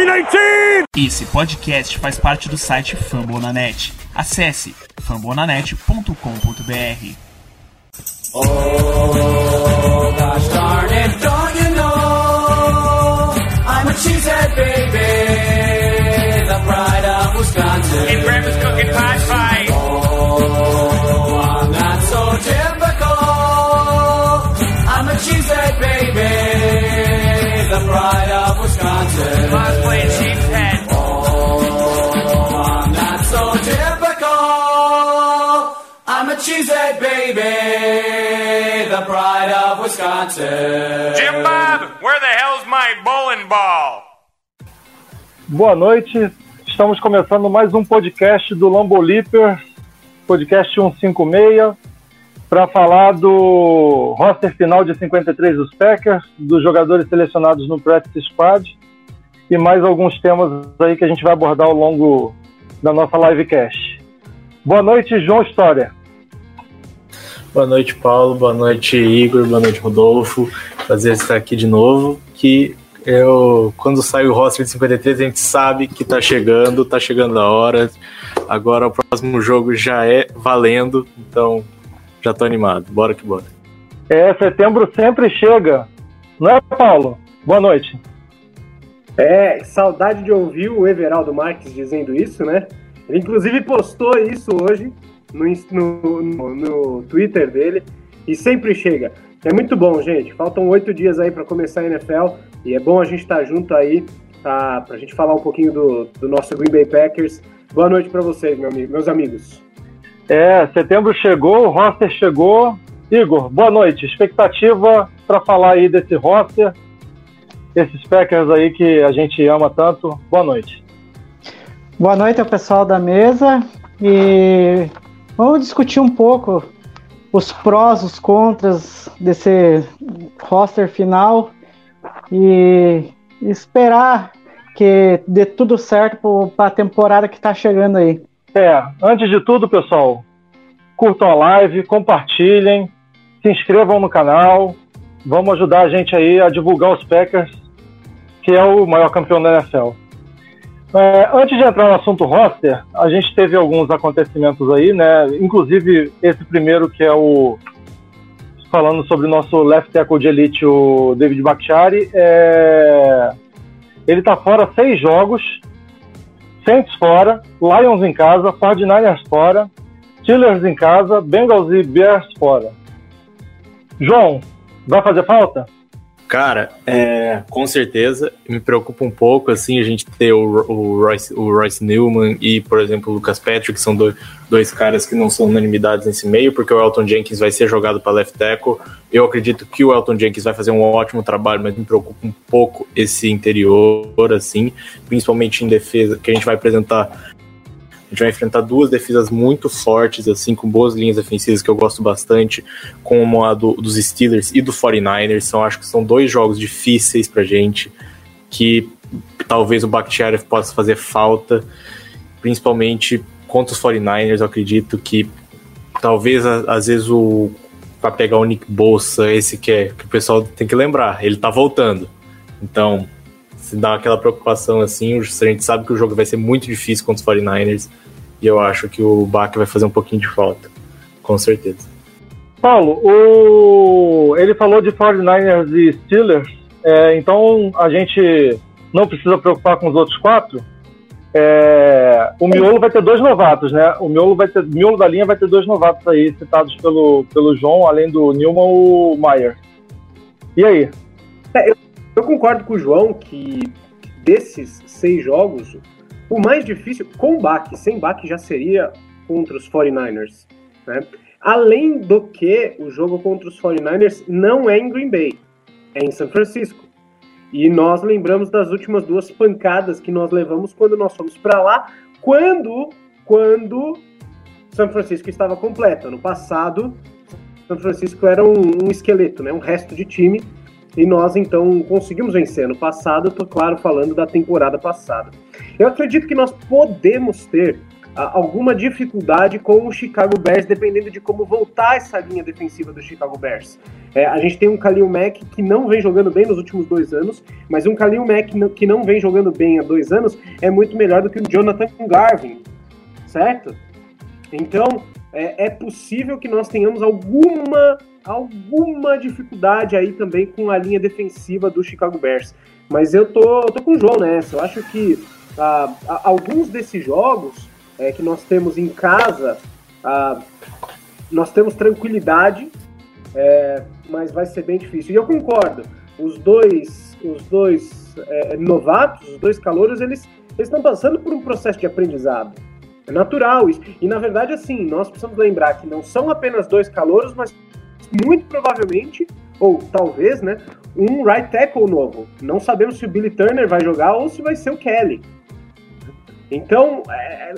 319! Esse podcast faz parte do site Fambonanet. Acesse fambonanet.com.br. Oh, gosh darn it, don't you know? I'm a cheesehead baby, the pride of Wisconsin. And Grandma's cooking pie. Baby, the pride of Wisconsin. Jim Bob, where the hell's my bowling ball? Boa noite, estamos começando mais um podcast do Lambo Leaper, podcast 156, para falar do roster final de 53 dos Packers, dos jogadores selecionados no Practice Squad e mais alguns temas aí que a gente vai abordar ao longo da nossa livecast. Boa noite, João História. Boa noite, Paulo. Boa noite, Igor. Boa noite, Rodolfo. Prazer estar aqui de novo. Que eu, quando sai o roster de 53, a gente sabe que tá chegando, tá chegando a hora. Agora o próximo jogo já é valendo, então já tô animado. Bora que bora. É, setembro sempre chega, não é, Paulo? Boa noite. É, saudade de ouvir o Everaldo Marques dizendo isso, né? Ele inclusive postou isso hoje no, no, no, Twitter dele e sempre chega. É muito bom, gente. Faltam oito dias aí para começar a NFL e é bom a gente estar tá junto aí tá, para a gente falar um pouquinho do, do nosso Green Bay Packers. Boa noite para vocês, meu, meus amigos. É, setembro chegou, o roster chegou. Igor, boa noite. Expectativa para falar aí desse roster, esses Packers aí que a gente ama tanto. Boa noite. Boa noite ao pessoal da mesa e vamos discutir um pouco os prós, os contras desse roster final e esperar que dê tudo certo para a temporada que está chegando aí. É, antes de tudo, pessoal, curtam a live, compartilhem, se inscrevam no canal, vamos ajudar a gente aí a divulgar os Packers, que é o maior campeão da NFL. É, antes de entrar no assunto roster, a gente teve alguns acontecimentos aí, né? Inclusive esse primeiro que é o falando sobre o nosso left tackle de elite, o David Bakhtiari. É... Ele tá fora seis jogos, Saints fora, Lions em casa, 49ers fora, Steelers em casa, Bengals e Bears fora. João, vai fazer falta? Cara, é, com certeza me preocupa um pouco assim a gente ter o, o, Royce, o Royce Newman e, por exemplo, o Lucas Patrick, que são dois, dois caras que não são unanimidades nesse meio, porque o Elton Jenkins vai ser jogado para left tackle. Eu acredito que o Elton Jenkins vai fazer um ótimo trabalho, mas me preocupa um pouco esse interior, assim, principalmente em defesa, que a gente vai apresentar a gente vai enfrentar duas defesas muito fortes, assim, com boas linhas defensivas que eu gosto bastante, como a do, dos Steelers e do 49ers. Então, acho que são dois jogos difíceis pra gente, que talvez o Bakhtiari possa fazer falta, principalmente contra os 49ers. Eu acredito que talvez, às vezes, o para pegar o Nick Bolsa, esse que, é, que o pessoal tem que lembrar, ele tá voltando. Então, se dá aquela preocupação assim, a gente sabe que o jogo vai ser muito difícil contra os 49ers e eu acho que o Bach vai fazer um pouquinho de falta, com certeza. Paulo, o... ele falou de 49ers e Steelers, é, então a gente não precisa preocupar com os outros quatro. É, o miolo vai ter dois novatos, né? O miolo vai ter, miolo da linha vai ter dois novatos aí citados pelo, pelo João, além do Newman, o Mayer. E aí? É, eu eu concordo com o João que desses seis jogos, o mais difícil, com baque, sem baque já seria contra os 49ers. Né? Além do que, o jogo contra os 49ers não é em Green Bay, é em São Francisco. E nós lembramos das últimas duas pancadas que nós levamos quando nós fomos para lá, quando, quando São Francisco estava completo. Ano passado, São Francisco era um, um esqueleto, né? um resto de time e nós então conseguimos vencer no passado, tô claro falando da temporada passada. Eu acredito que nós podemos ter a- alguma dificuldade com o Chicago Bears, dependendo de como voltar essa linha defensiva do Chicago Bears. É, a gente tem um Khalil Mack que não vem jogando bem nos últimos dois anos, mas um Khalil Mack que não vem jogando bem há dois anos é muito melhor do que o Jonathan Garvin, certo? Então, é, é possível que nós tenhamos alguma, alguma dificuldade aí também com a linha defensiva do Chicago Bears. Mas eu tô, eu tô com o João nessa. Eu acho que ah, alguns desses jogos é, que nós temos em casa, ah, nós temos tranquilidade, é, mas vai ser bem difícil. E eu concordo. Os dois, os dois é, novatos, os dois calouros, eles estão passando por um processo de aprendizado. É natural isso. E na verdade, assim, nós precisamos lembrar que não são apenas dois calouros, mas muito provavelmente, ou talvez, né, um right tackle novo. Não sabemos se o Billy Turner vai jogar ou se vai ser o Kelly. Então, é,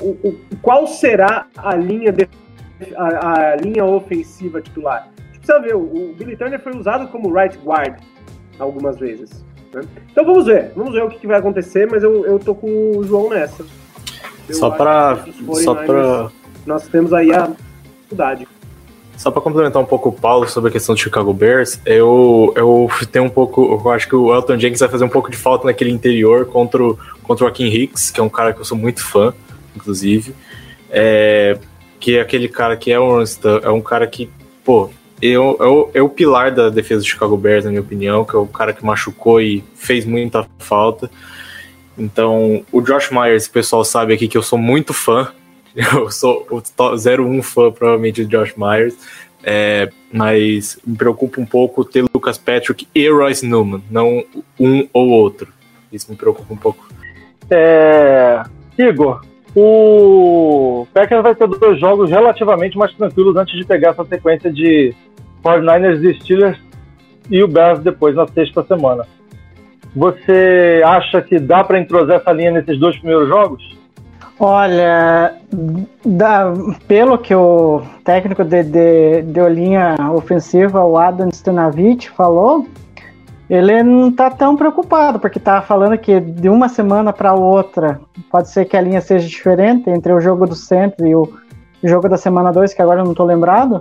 o- o- qual será a linha, de- a, a linha ofensiva titular? A gente precisa ver. O, o Billy Turner foi usado como right guard algumas vezes. né? Então vamos ver. Vamos ver o que, que vai acontecer, mas eu, eu tô com o João nessa. Eu Só os só 49ers, pra, Nós temos aí a dificuldade. Só pra complementar um pouco o Paulo sobre a questão do Chicago Bears, eu, eu tenho um pouco. Eu acho que o Elton Jenkins vai fazer um pouco de falta naquele interior contra o, contra o Joaquim Hicks, que é um cara que eu sou muito fã, inclusive. É, que é aquele cara que é um, é um cara que, pô, eu, o, é o pilar da defesa do Chicago Bears, na minha opinião, que é o cara que machucou e fez muita falta. Então, o Josh Myers, o pessoal sabe aqui que eu sou muito fã. Eu sou o to- 01 fã, provavelmente, de Josh Myers. É, mas me preocupa um pouco ter Lucas Patrick e Royce Newman, não um ou outro. Isso me preocupa um pouco. É, Igor, o Packers vai ter dois jogos relativamente mais tranquilos antes de pegar essa sequência de 49ers e Steelers e o Bears depois na sexta semana. Você acha que dá para entrosar essa linha nesses dois primeiros jogos? Olha, da- pelo que o técnico de, de, de linha ofensiva, o Adam Stanavich, falou, ele não tá tão preocupado, porque tá falando que de uma semana para outra pode ser que a linha seja diferente entre o jogo do centro e o jogo da semana 2, que agora eu não tô lembrado.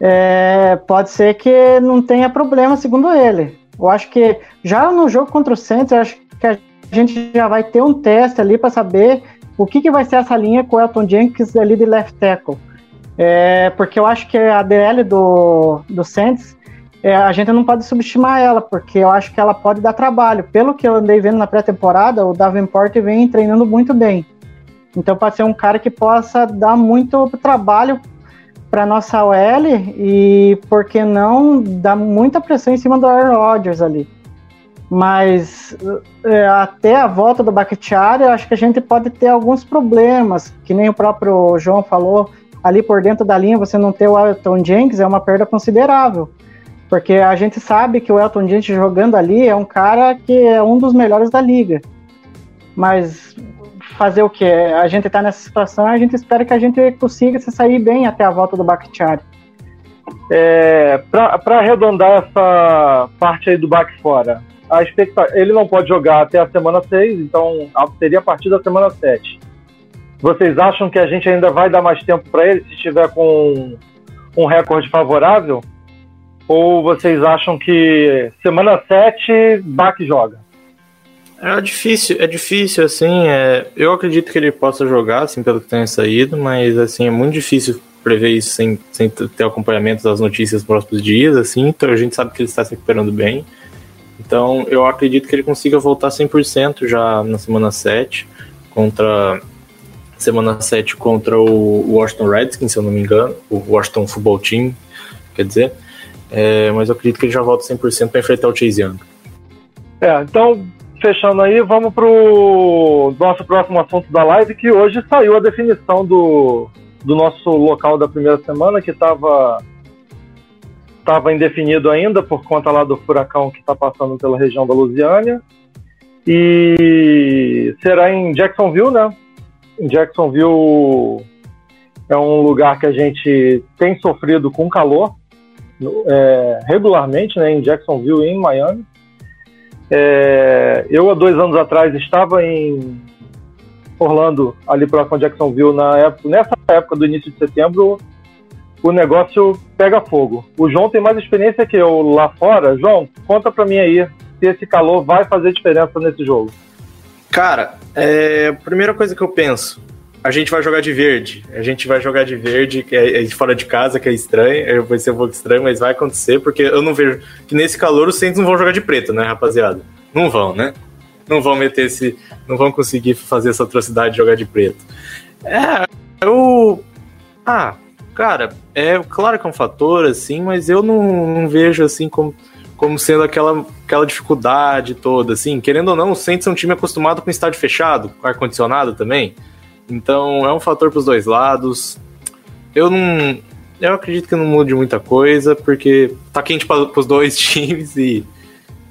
É, pode ser que não tenha problema, segundo ele. Eu acho que já no jogo contra o eu acho que a gente já vai ter um teste ali para saber o que, que vai ser essa linha com o Elton Jenkins ali de left tackle. É, porque eu acho que a DL do, do Saints, é, a gente não pode subestimar ela, porque eu acho que ela pode dar trabalho. Pelo que eu andei vendo na pré-temporada, o Davenport vem treinando muito bem. Então pode ser um cara que possa dar muito trabalho para nossa OL e, por que não, dar muita pressão em cima do Aaron Rodgers ali. Mas é, até a volta do Bakhtiari, acho que a gente pode ter alguns problemas, que nem o próprio João falou, ali por dentro da linha você não ter o Elton Jenkins é uma perda considerável. Porque a gente sabe que o Elton Jenkins jogando ali é um cara que é um dos melhores da liga. Mas fazer o que? A gente tá nessa situação a gente espera que a gente consiga se sair bem até a volta do Bakhtiari. É, para arredondar essa parte aí do back fora, a expectativa, ele não pode jogar até a semana 6, então seria a partir da semana 7. Vocês acham que a gente ainda vai dar mais tempo para ele se estiver com um recorde favorável? Ou vocês acham que semana 7 Bach joga? É difícil, é difícil, assim, é, eu acredito que ele possa jogar, assim, pelo que tenha saído, mas, assim, é muito difícil prever isso sem, sem ter acompanhamento das notícias nos próximos dias, assim, então a gente sabe que ele está se recuperando bem, então eu acredito que ele consiga voltar 100% já na semana 7, contra, semana 7 contra o Washington Redskins, se eu não me engano, o Washington Football Team, quer dizer, é, mas eu acredito que ele já volta 100% para enfrentar o Chase Young. É, então, fechando aí, vamos pro nosso próximo assunto da live, que hoje saiu a definição do, do nosso local da primeira semana, que estava tava indefinido ainda por conta lá do furacão que está passando pela região da Lusiânia. E será em Jacksonville, né? Em Jacksonville é um lugar que a gente tem sofrido com calor é, regularmente, né? Em Jacksonville e em Miami. É, eu, há dois anos atrás, estava em Orlando, ali próximo a Jacksonville, na época, nessa época do início de setembro, o negócio pega fogo. O João tem mais experiência que eu lá fora. João, conta pra mim aí se esse calor vai fazer diferença nesse jogo. Cara, é, a primeira coisa que eu penso, a gente vai jogar de verde. A gente vai jogar de verde, que é, é fora de casa, que é estranho. Vai ser um pouco estranho, mas vai acontecer, porque eu não vejo que nesse calor os Saints não vão jogar de preto, né, rapaziada? Não vão, né? Não vão meter esse. Não vão conseguir fazer essa atrocidade de jogar de preto. É, eu. Ah, cara, é claro que é um fator, assim, mas eu não, não vejo assim como, como sendo aquela, aquela dificuldade toda, assim. Querendo ou não, o Saints é um time acostumado com estádio fechado, ar-condicionado também. Então é um fator para os dois lados. Eu não. Eu acredito que não mude muita coisa, porque tá quente para os dois times e.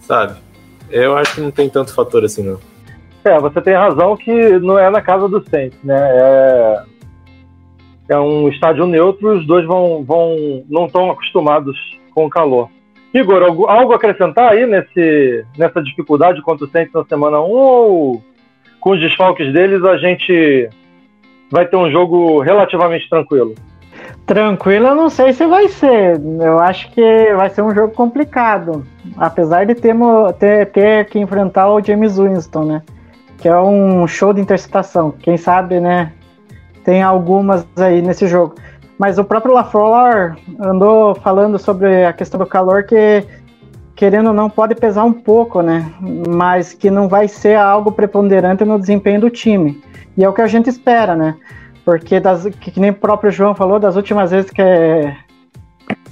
Sabe? Eu acho que não tem tanto fator assim, não. É, você tem razão que não é na casa do Saints, né? É, é um estádio neutro, os dois vão, vão não estão acostumados com o calor. Igor, algo, algo acrescentar aí nesse, nessa dificuldade contra o Saints na semana 1 ou com os desfalques deles a gente vai ter um jogo relativamente tranquilo? Tranquilo, eu não sei se vai ser. Eu acho que vai ser um jogo complicado. Apesar de termo- ter, ter que enfrentar o James Winston, né? Que é um show de interceptação. Quem sabe, né? Tem algumas aí nesse jogo. Mas o próprio LaFleur andou falando sobre a questão do calor que, querendo ou não, pode pesar um pouco, né? Mas que não vai ser algo preponderante no desempenho do time. E é o que a gente espera, né? Porque, das, que, que nem o próprio João falou, das últimas vezes que. é-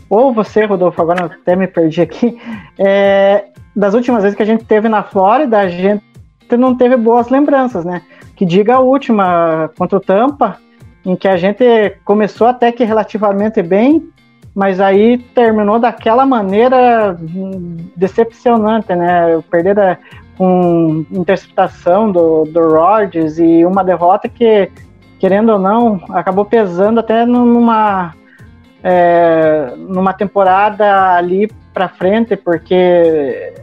Ou você, Rodolfo, agora até me perdi aqui. é, das últimas vezes que a gente teve na Flórida, a gente não teve boas lembranças, né? Que diga a última contra o Tampa, em que a gente começou até que relativamente bem, mas aí terminou daquela maneira hum, decepcionante, né? Perder com interceptação do, do Rodgers e uma derrota que, querendo ou não, acabou pesando até numa, é, numa temporada ali para frente, porque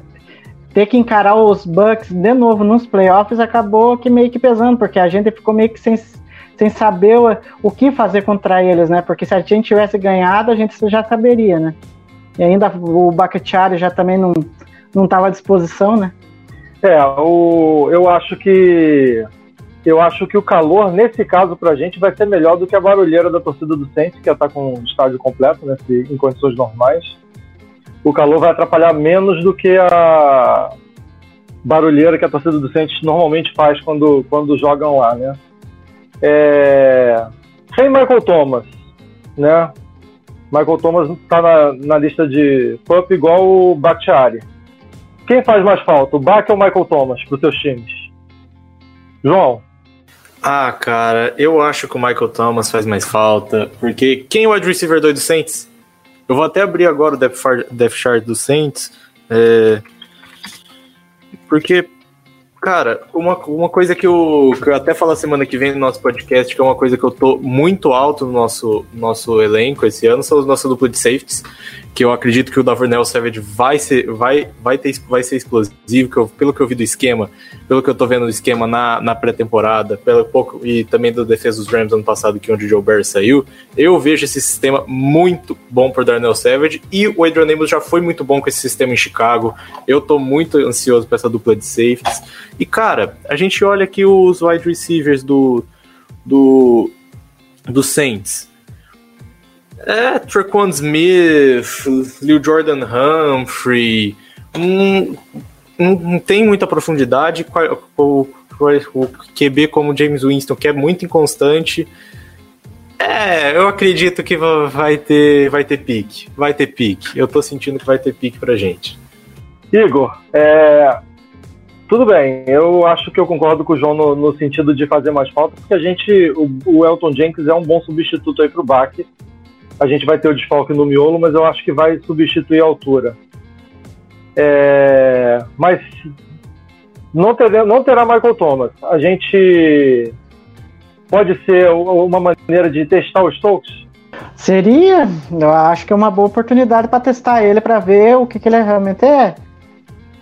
ter que encarar os Bucks de novo nos playoffs acabou que meio que pesando, porque a gente ficou meio que sem, sem saber o, o que fazer contra eles, né? Porque se a gente tivesse ganhado, a gente já saberia, né? E ainda o Bakhtiari já também não não estava à disposição, né? É, o, eu acho que eu acho que o calor nesse caso pra gente vai ser melhor do que a barulheira da torcida do Saints, que está com o estádio completo, né, em condições normais. O calor vai atrapalhar menos do que a barulheira que a torcida do Saints normalmente faz quando, quando jogam lá, né? É, sem Michael Thomas, né? Michael Thomas está na, na lista de PUP igual o Bakhtiari. Quem faz mais falta, o Bach ou o Michael Thomas para os seus times? João, Ah, cara, eu acho que o Michael Thomas faz mais falta, porque quem é o wide receiver 2 do Saints? Eu vou até abrir agora o depth chart, do Saints, é, porque, cara, uma, uma coisa que eu, que eu até falo semana que vem no nosso podcast, que é uma coisa que eu tô muito alto no nosso, nosso elenco esse ano, são os nossos duplos de safeties, que eu acredito que o Davernell Savage vai ser, vai, vai, ter, vai ser explosivo, que eu- pelo que eu vi do esquema, pelo que eu tô vendo do esquema na, na pré-temporada, pelo pouco e também da defesa dos Rams ano passado, que é onde o Joe Barry saiu, eu vejo esse sistema muito bom por Darnell Savage e o Adrian Amos já foi muito bom com esse sistema em Chicago. Eu tô muito ansioso para essa dupla de safeties. E cara, a gente olha aqui os wide receivers do do do Saints. É, Traquan Smith, Lil Jordan Humphrey, hum, não, não tem muita profundidade. O, o, o QB como James Winston, que é muito inconstante. É, eu acredito que va- vai ter, vai ter pique. Vai ter pique. Eu tô sentindo que vai ter pique pra gente. Igor, é, tudo bem, eu acho que eu concordo com o João no, no sentido de fazer mais falta, porque a gente, o, o Elton Jenkins é um bom substituto aí pro Bach. A gente vai ter o desfalque no miolo, mas eu acho que vai substituir a altura. É, mas não, terá, não terá Michael Thomas. A gente pode ser uma maneira de testar os Stokes? Seria, eu acho que é uma boa oportunidade para testar ele, para ver o que, que ele realmente é.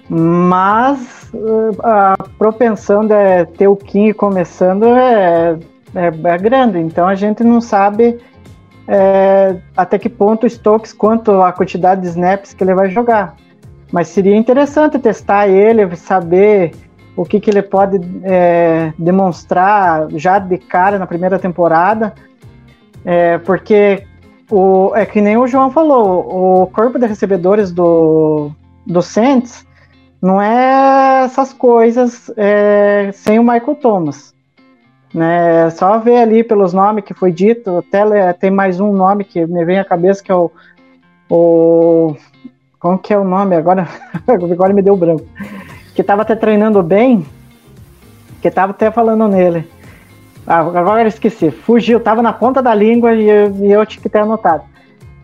Mas uh, a propensão de ter o King começando é, é, é grande, então a gente não sabe é, até que ponto o Stokes, quanto a quantidade de snaps que ele vai jogar. Mas seria interessante testar ele, saber o que, que ele pode é, demonstrar já de cara na primeira temporada, é, porque o, é que nem o João falou, o corpo de recebedores do, do Saints não é essas coisas é, sem o Michael Thomas. Né? Só ver ali pelos nomes que foi dito, até tem mais um nome que me vem à cabeça que é o, o como que é o nome agora? agora me deu branco que estava até treinando bem, que estava até falando nele. Ah, agora eu esqueci, fugiu, estava na ponta da língua e eu, e eu tinha que ter anotado.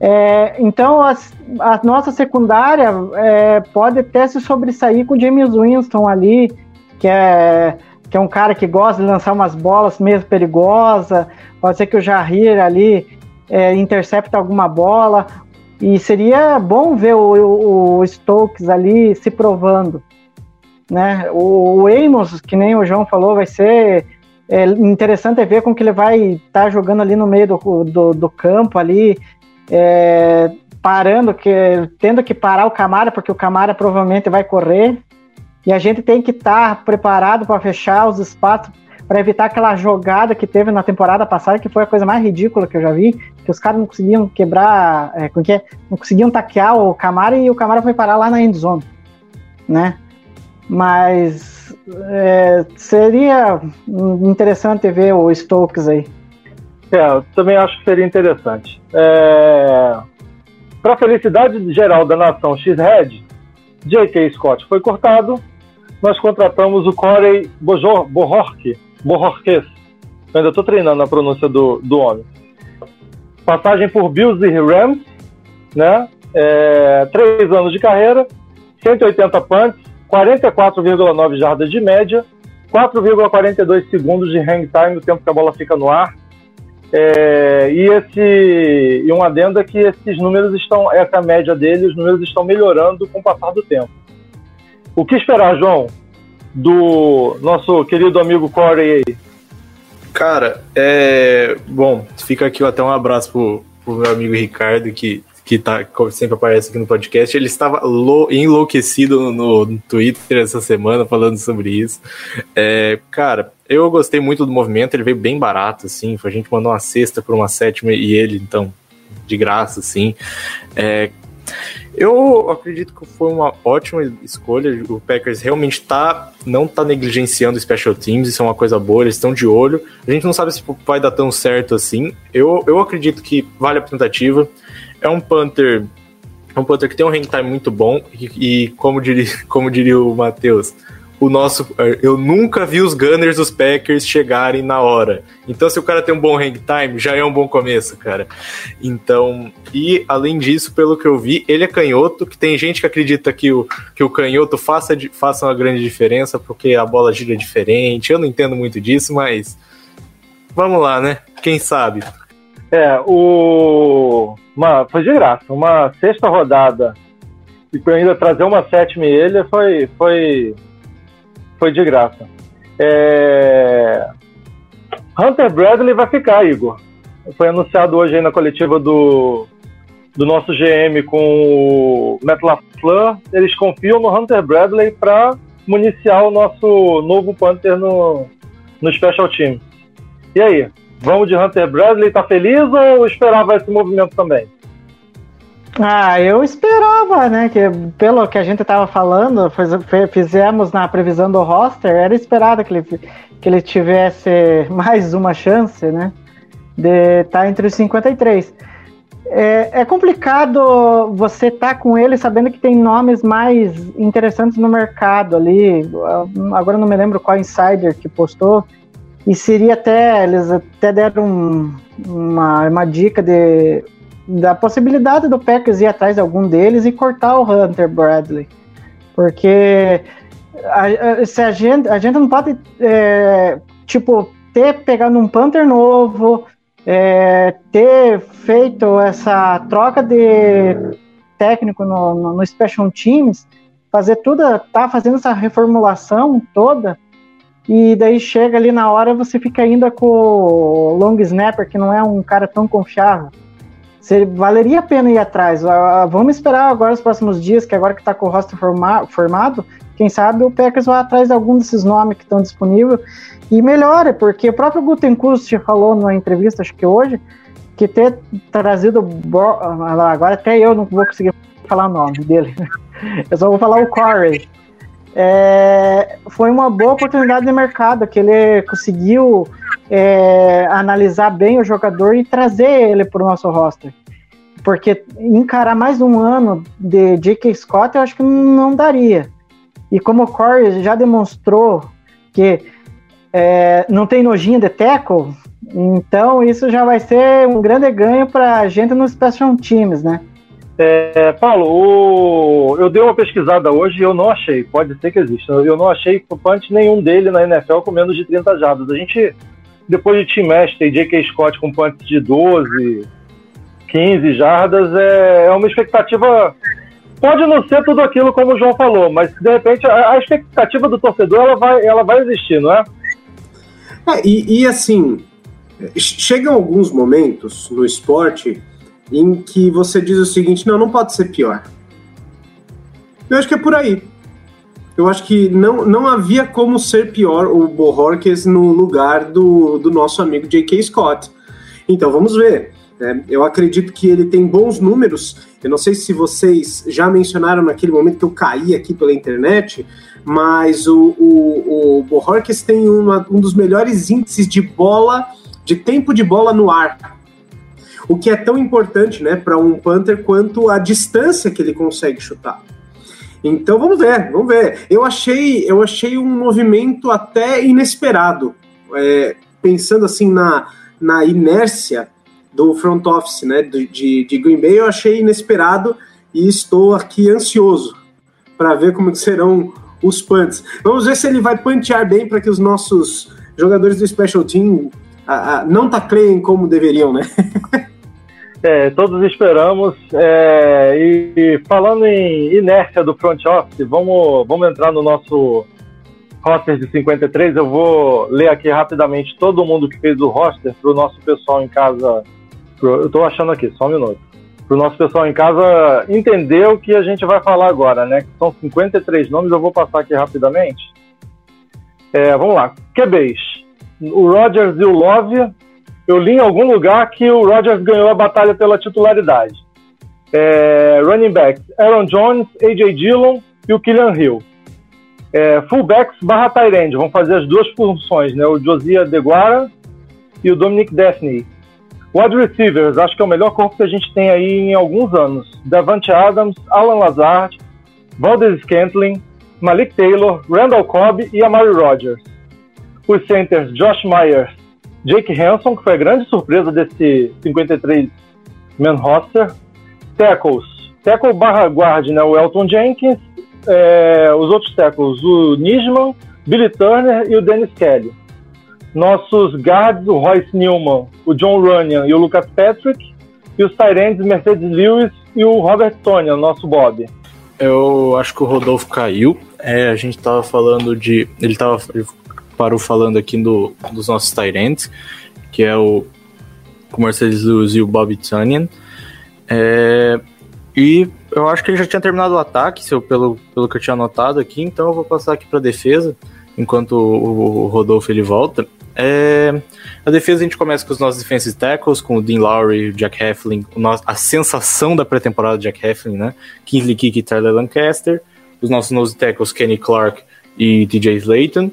É, então, a, a, nossa secundária é, pode até se sobressair com o James Winston ali, que é, que é um cara que gosta de lançar umas bolas meio perigosas. Pode ser que o Jarrir ali é, alguma bola. E seria bom ver o, o, Stokes ali se provando. Né? O, o Amos, que nem o João falou, vai ser é, interessante ver como que ele vai estar tá jogando ali no meio do, do, do campo ali, é, parando, que, tendo que parar o Camara, porque o Camara provavelmente vai correr, e a gente tem que estar tá preparado para fechar os espaços para evitar aquela jogada que teve na temporada passada, que foi a coisa mais ridícula que eu já vi, que os caras não conseguiam quebrar, é, que é? não conseguiam taquear o Camara e o Camara foi parar lá na endzone, né? Mas é, seria interessante ver o Stokes aí. É, eu também acho que seria interessante. É... Para felicidade geral da nação X-Red, J.K. Scott foi cortado. Nós contratamos o Corey Bohorque, Bohorques. Eu ainda estou treinando a pronúncia do, do homem. Passagem por Bills e Rams, né? É, três anos de carreira, 180 punts, 44,9 jardas de média, 4,42 segundos de hang time, o tempo que a bola fica no ar. É, e esse e um adendo é que esses números estão, essa média dele, os números estão melhorando com o passar do tempo. O que esperar, João, do nosso querido amigo Corey aí? Cara, é. Bom, fica aqui até um abraço pro, pro meu amigo Ricardo, que que tá, sempre aparece aqui no podcast, ele estava enlouquecido no, no, Twitter essa semana falando sobre isso. É, cara, eu gostei muito do movimento, ele veio bem barato, assim, a gente mandou uma sexta por uma sétima e ele, então, de graça, assim. É, eu acredito que foi uma ótima escolha. O Packers realmente tá, não tá negligenciando special teams, isso é uma coisa boa, eles estão de olho. A gente não sabe se vai dar tão certo assim. Eu, eu acredito que vale a tentativa. É um Panther. É um Panther que tem um hang time muito bom. E, e como, diria, como diria o Matheus, o nosso. Eu nunca vi os Gunners dos Packers chegarem na hora. Então, se o cara tem um bom hang time, já é um bom começo, cara. Então, e além disso, pelo que eu vi, ele é canhoto, que tem gente que acredita que o, que o canhoto faça, faça uma grande diferença, porque a bola gira diferente. Eu não entendo muito disso, mas. Vamos lá, né? Quem sabe? É, o. Uma, foi de graça. Uma sexta rodada e para ainda trazer uma sétima e ele foi, foi, foi de graça. É... Hunter Bradley vai ficar, Igor. Foi anunciado hoje aí na coletiva do, do nosso GM com o Matt LaFleur. Eles confiam no Hunter Bradley para municiar o nosso novo Panther no, no Special Team. E aí? Vamos de Hunter Bradley, tá feliz ou esperava esse movimento também? Ah, eu esperava, né? Que pelo que a gente tava falando, fizemos na previsão do roster, era esperado que ele, que ele tivesse mais uma chance, né? De estar tá entre os 53. É, é complicado você estar tá com ele sabendo que tem nomes mais interessantes no mercado ali. Agora não me lembro qual insider que postou e seria até, eles até deram uma, uma dica de, da possibilidade do Packers ir atrás de algum deles e cortar o Hunter Bradley. Porque a, a, se a, gente, a gente não pode, é, tipo, ter pegado um Panther novo, é, ter feito essa troca de técnico no, no, no Special Teams fazer tudo, tá fazendo essa reformulação toda, e daí chega ali na hora você fica ainda com o long snapper, que não é um cara tão confiável. Você, valeria a pena ir atrás. Ah, vamos esperar agora os próximos dias, que agora que tá com o roster forma, formado, quem sabe o Packers vai atrás de algum desses nomes que estão disponíveis e melhora, porque o próprio Gutenkust falou numa entrevista, acho que hoje, que ter trazido. Agora até eu não vou conseguir falar o nome dele. Eu só vou falar o Corey. É, foi uma boa oportunidade de mercado que ele conseguiu é, analisar bem o jogador e trazer ele para o nosso roster. Porque encarar mais um ano de J.K. Scott eu acho que não daria. E como o Corey já demonstrou que é, não tem nojinho de tackle, então isso já vai ser um grande ganho para a gente nos Special Teams, né? É, Paulo, o... eu dei uma pesquisada hoje e eu não achei, pode ser que exista, eu não achei punch nenhum dele na NFL com menos de 30 jardas. A gente, depois de Tim Mestre e J.K. Scott com punch de 12, 15 jardas, é, é uma expectativa pode não ser tudo aquilo como o João falou, mas de repente a, a expectativa do torcedor ela vai, ela vai existir, não é? é e, e, assim, chegam alguns momentos no esporte em que você diz o seguinte: não, não pode ser pior. Eu acho que é por aí. Eu acho que não, não havia como ser pior o Bohorques no lugar do, do nosso amigo J.K. Scott. Então vamos ver. Né? Eu acredito que ele tem bons números. Eu não sei se vocês já mencionaram naquele momento que eu caí aqui pela internet, mas o, o, o tem uma, um dos melhores índices de bola, de tempo de bola no ar o que é tão importante né, para um Panther quanto a distância que ele consegue chutar. Então vamos ver, vamos ver. Eu achei, eu achei um movimento até inesperado, é, pensando assim na, na inércia do front office, né, de, de, Green Bay, eu achei inesperado e estou aqui ansioso para ver como serão os punts. Vamos ver se ele vai pantear bem para que os nossos jogadores do Special Team a, a, não tacleiem como deveriam, né? É, todos esperamos. É, e, falando em inércia do front office, vamos, vamos entrar no nosso roster de 53. Eu vou ler aqui rapidamente todo mundo que fez o roster para o nosso pessoal em casa. Pro, eu estou achando aqui, só um minuto. Para o nosso pessoal em casa entender o que a gente vai falar agora, né? São 53 nomes, eu vou passar aqui rapidamente. É, vamos lá. QBs. O Rogers e o Love eu li em algum lugar que o Rodgers ganhou a batalha pela titularidade. É, running backs, Aaron Jones, A.J. Dillon e o Killian Hill. É, fullbacks barra tight vão fazer as duas funções, né? O Josiah DeGuara e o Dominic Daphne. Wide receivers, acho que é o melhor corpo que a gente tem aí em alguns anos. Davante Adams, Alan Lazard, Valdez Scantling, Malik Taylor, Randall Cobb e Amari Rogers. Os centers, Josh Myers, Jake Hanson, que foi a grande surpresa desse 53-man roster. Tackles. Tackle barra guard, né? O Elton Jenkins. É, os outros tackles, o Nisman, Billy Turner e o Dennis Kelly. Nossos guards, o Royce Newman, o John Runyan e o Lucas Patrick. E os Tyrands, Mercedes Lewis e o Robert Tonya, nosso Bob. Eu acho que o Rodolfo caiu. É, a gente tava falando de. Ele tava. Parou falando aqui do, dos nossos Tyrants, que é o, o Mercedes Lewis e o Bobby Tunyon. É, e eu acho que ele já tinha terminado o ataque, eu, pelo, pelo que eu tinha anotado aqui, então eu vou passar aqui para defesa, enquanto o, o, Rodolfo ele volta. É, a defesa a gente começa com os nossos defensive tackles, com o Dean Lowry, o Jack Heffling, o nosso, a sensação da pré-temporada Jack Heffling, né? Kingsley Kick e Tyler Lancaster, os nossos nose tackles Kenny Clark e TJ Slayton.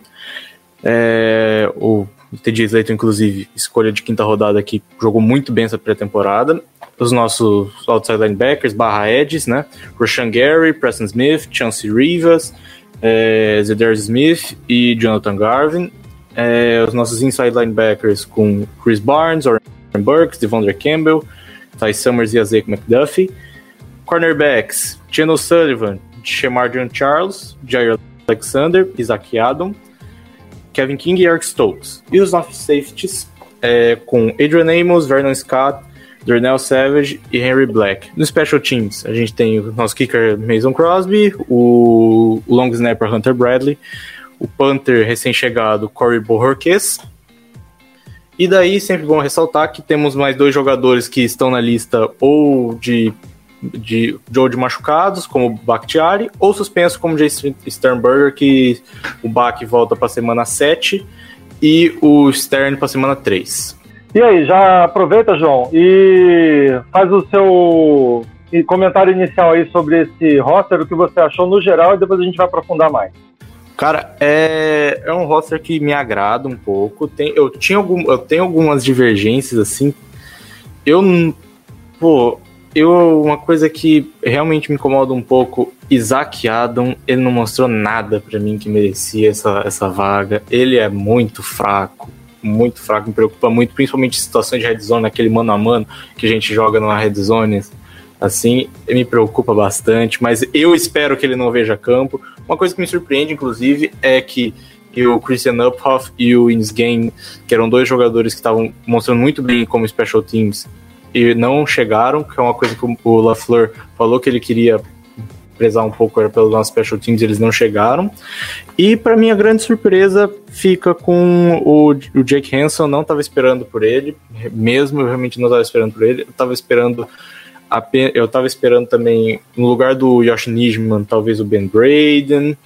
É, o TJ Slater, inclusive, escolha de quinta rodada aqui, jogou muito bem essa pré-temporada. Os nossos outside linebackers, barra edges, né? Roshan Gary, Preston Smith, Chance Rivas, é, Smith e Jonathan Garvin. É, os nossos inside linebackers com Chris Barnes, Oren Burks, Devondre Campbell, Ty Summers e Azek McDuffie. Cornerbacks, Channel Sullivan, John Charles, Jair Alexander, Isaac Adam. Kevin King e Eric Stokes. E os nossos safeties é, com Adrian Amos, Vernon Scott, Darnell Savage e Henry Black. No Special Teams, a gente tem o nosso kicker Mason Crosby, o long snapper Hunter Bradley, o punter recém-chegado Corey Bohorquez. E daí, sempre bom ressaltar que temos mais dois jogadores que estão na lista ou de, de, de, ou de machucados, como o Bakhtiari, ou suspenso, como o Jason Sternberger, que o Bach volta para a semana 7 e o Stern para a semana 3. E aí, já aproveita, João, e faz o seu comentário inicial aí sobre esse roster, o que você achou no geral, e depois a gente vai aprofundar mais. Cara, é, é um roster que me agrada um pouco. Tem, eu, tinha algum, eu tenho algumas divergências, assim. Eu. Pô, eu, uma coisa que realmente me incomoda um pouco, Isaac Adam, ele não mostrou nada para mim que merecia essa, essa vaga. Ele é muito fraco, muito fraco, me preocupa muito, principalmente situações de red zone, aquele mano a mano que a gente joga numa red zone assim, me preocupa bastante, mas eu espero que ele não veja campo. Uma coisa que me surpreende, inclusive, é que o Christian Uphoff e o Ins Game, que eram dois jogadores que estavam mostrando muito bem como special teams, e não chegaram, que é uma coisa que o LaFleur falou que ele queria prezar um pouco pelos nossos special teams, eles não chegaram. E para mim a grande surpresa fica com o, o Jake Hanson, não estava esperando por ele, mesmo eu realmente não estava esperando por ele, eu estava esperando eu tava esperando também, no lugar do Yosh Nijman, talvez o Ben Braden.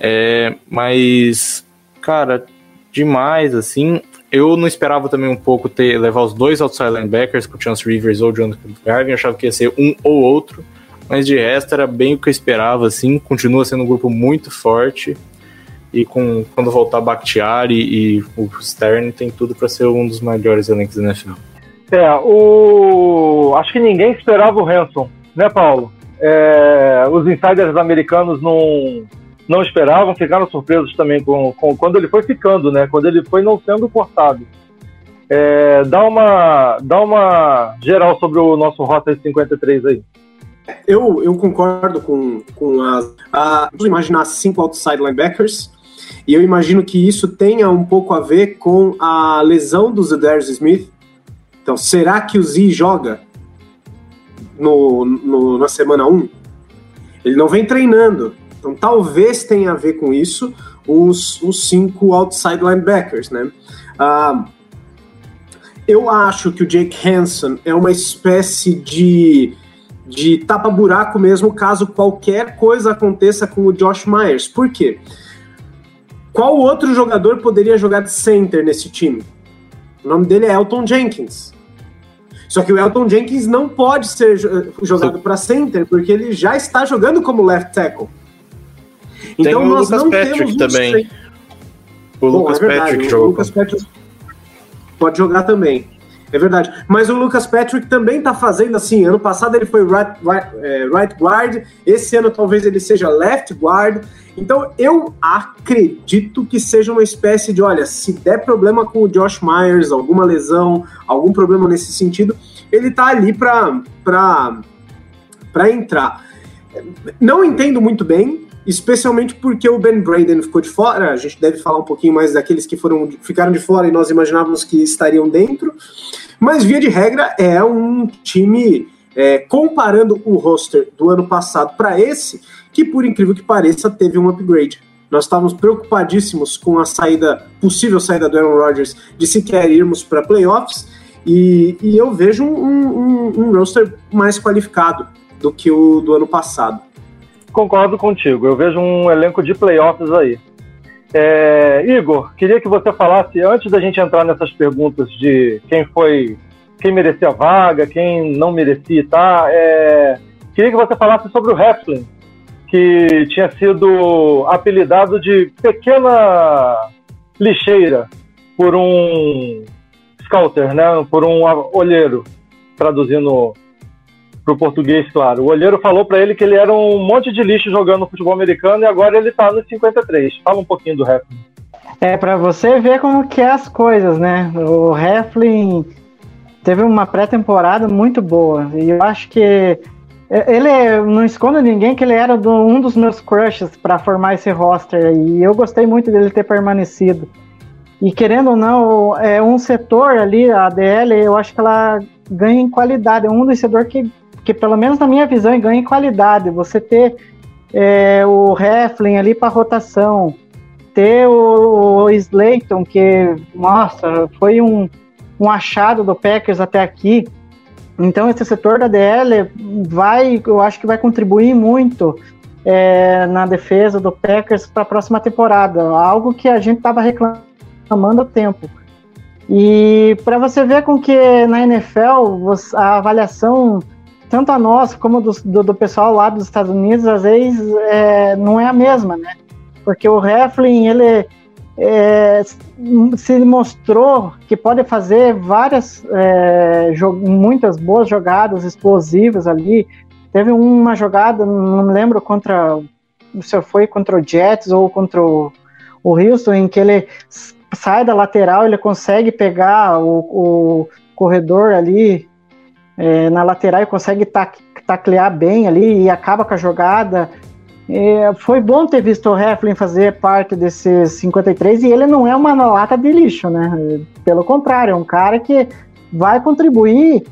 É, mas, cara, demais, assim. Eu não esperava também um pouco ter levar os dois outside linebackers, com o Chance Rivers ou o Jonathan Garvin. Achava que ia ser um ou outro. Mas de resto era bem o que eu esperava, assim. Continua sendo um grupo muito forte. E com, quando voltar Bakhtiari e o Stern, tem tudo para ser um dos melhores elencos da NFL. É, o... acho que ninguém esperava o Hanson, né, Paulo? É, os insiders americanos não, não esperavam, ficaram surpresos também com, com quando ele foi ficando, né? Quando ele foi não sendo cortado. É, dá, uma, dá uma geral sobre o nosso Rota 53 aí. Eu, eu concordo com, com as. A, vamos imaginar cinco outside linebackers, e eu imagino que isso tenha um pouco a ver com a lesão do Zedarius Smith, então, será que o Z joga no, no, na semana 1? Ele não vem treinando. Então, talvez tenha a ver com isso os, os cinco outside linebackers, né? Uh, eu acho que o Jake Hanson é uma espécie de, de tapa-buraco mesmo caso qualquer coisa aconteça com o Josh Myers. Por quê? Qual outro jogador poderia jogar de center nesse time? O nome dele é Elton Jenkins. Só que o Elton Jenkins não pode ser jogado para center porque ele já está jogando como left tackle. Então Tem nós não Patrick temos também. O Bom, Lucas é Patrick joga. O Lucas Patrick pode jogar também. É verdade. Mas o Lucas Patrick também está fazendo assim. Ano passado ele foi right, right, é, right, guard, esse ano talvez ele seja left guard. Então eu acredito que seja uma espécie de: olha, se der problema com o Josh Myers, alguma lesão, algum problema nesse sentido, ele está ali para entrar. Não entendo muito bem, especialmente porque o Ben Braden ficou de fora. A gente deve falar um pouquinho mais daqueles que foram ficaram de fora e nós imaginávamos que estariam dentro. Mas, via de regra, é um time, é, comparando o roster do ano passado para esse, que, por incrível que pareça, teve um upgrade. Nós estávamos preocupadíssimos com a saída, possível saída do Aaron Rodgers, de sequer irmos para playoffs, e, e, eu vejo um, um, um roster mais qualificado do que o do ano passado. Concordo contigo, eu vejo um elenco de playoffs aí. É, Igor, queria que você falasse, antes da gente entrar nessas perguntas de quem foi, quem merecia a vaga, quem não merecia, tá? É, queria que você falasse sobre o Heflin, que tinha sido apelidado de pequena lixeira por um scouter, né? Por um olheiro, traduzindo pro português, claro. O olheiro falou para ele que ele era um monte de lixo jogando futebol americano e agora ele tá no 53. Fala um pouquinho do Heflin. É, para você ver como que é as coisas, né? O Heflin teve uma pré-temporada muito boa e eu acho que ele não escondo ninguém que ele era do, um dos meus crushes para formar esse roster e eu gostei muito dele ter permanecido. E querendo ou não, é um setor ali, a DL, eu acho que ela ganha em qualidade. É um dos setores que que pelo menos na minha visão ganha em qualidade. Você ter é, o Heflin ali para rotação, ter o, o Slayton, que, nossa, foi um, um achado do Packers até aqui. Então esse setor da DL vai, eu acho que vai contribuir muito é, na defesa do Packers para a próxima temporada, algo que a gente estava reclamando há tempo. E para você ver com que na NFL a avaliação, tanto a nossa como do, do, do pessoal lá dos Estados Unidos, às vezes é, não é a mesma, né? Porque o Heflin, ele é, se mostrou que pode fazer várias, é, muitas boas jogadas explosivas ali. Teve uma jogada, não me lembro contra, se foi contra o Jets ou contra o, o Houston, em que ele sai da lateral, ele consegue pegar o, o corredor ali é, na lateral e consegue tac, taclear bem ali e acaba com a jogada. É, foi bom ter visto o Heflin fazer parte desses 53 e ele não é uma lata de lixo, né? Pelo contrário, é um cara que vai contribuir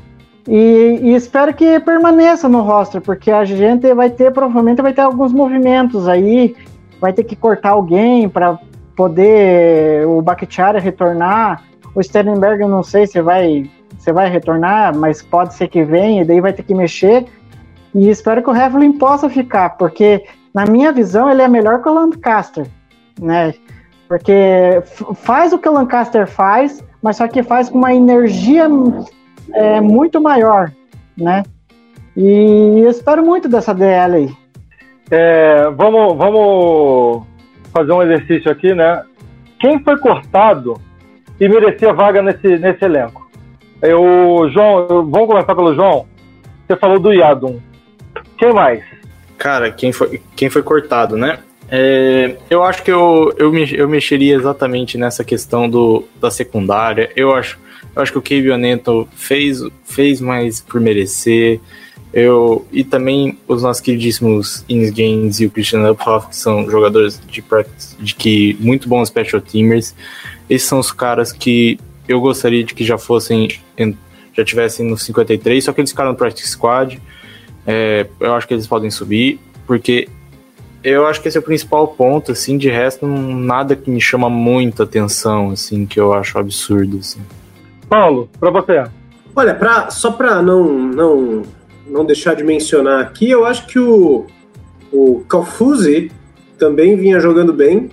e, e, espero que permaneça no roster, porque a gente vai ter, provavelmente vai ter alguns movimentos aí, vai ter que cortar alguém para poder o Bakhtiari retornar. O Sternberg eu não sei se vai, se vai retornar, mas pode ser que venha, e daí vai ter que mexer. E espero que o Heflin possa ficar, porque na minha visão, ele é melhor que o Lancaster, né? Porque faz o que o Lancaster faz, mas só que faz com uma energia é, muito maior, né? E eu espero muito dessa DL aí. É, vamos, vamos fazer um exercício aqui, né? Quem foi cortado e merecia vaga nesse, nesse elenco? Eu, João, vamos começar pelo João. Você falou do Yadum. Quem mais? Cara, quem foi, quem foi cortado, né? É, eu acho que eu, eu, me, eu mexeria exatamente nessa questão do, da secundária. Eu acho, eu acho que o Kevin Neto fez, fez mais por merecer. Eu, e também os nossos queridíssimos Ins Gaines e o Christian Uphoff, que são jogadores de, de que muito bons special teamers. Esses são os caras que eu gostaria de que já fossem, já tivessem no 53, só que eles ficaram no practice squad. É, eu acho que eles podem subir, porque eu acho que esse é o principal ponto, assim, de resto, não, nada que me chama muita atenção, assim, que eu acho absurdo, assim. Paulo, para você. Olha, pra, só para não, não, não deixar de mencionar aqui, eu acho que o, o Calfuzi também vinha jogando bem,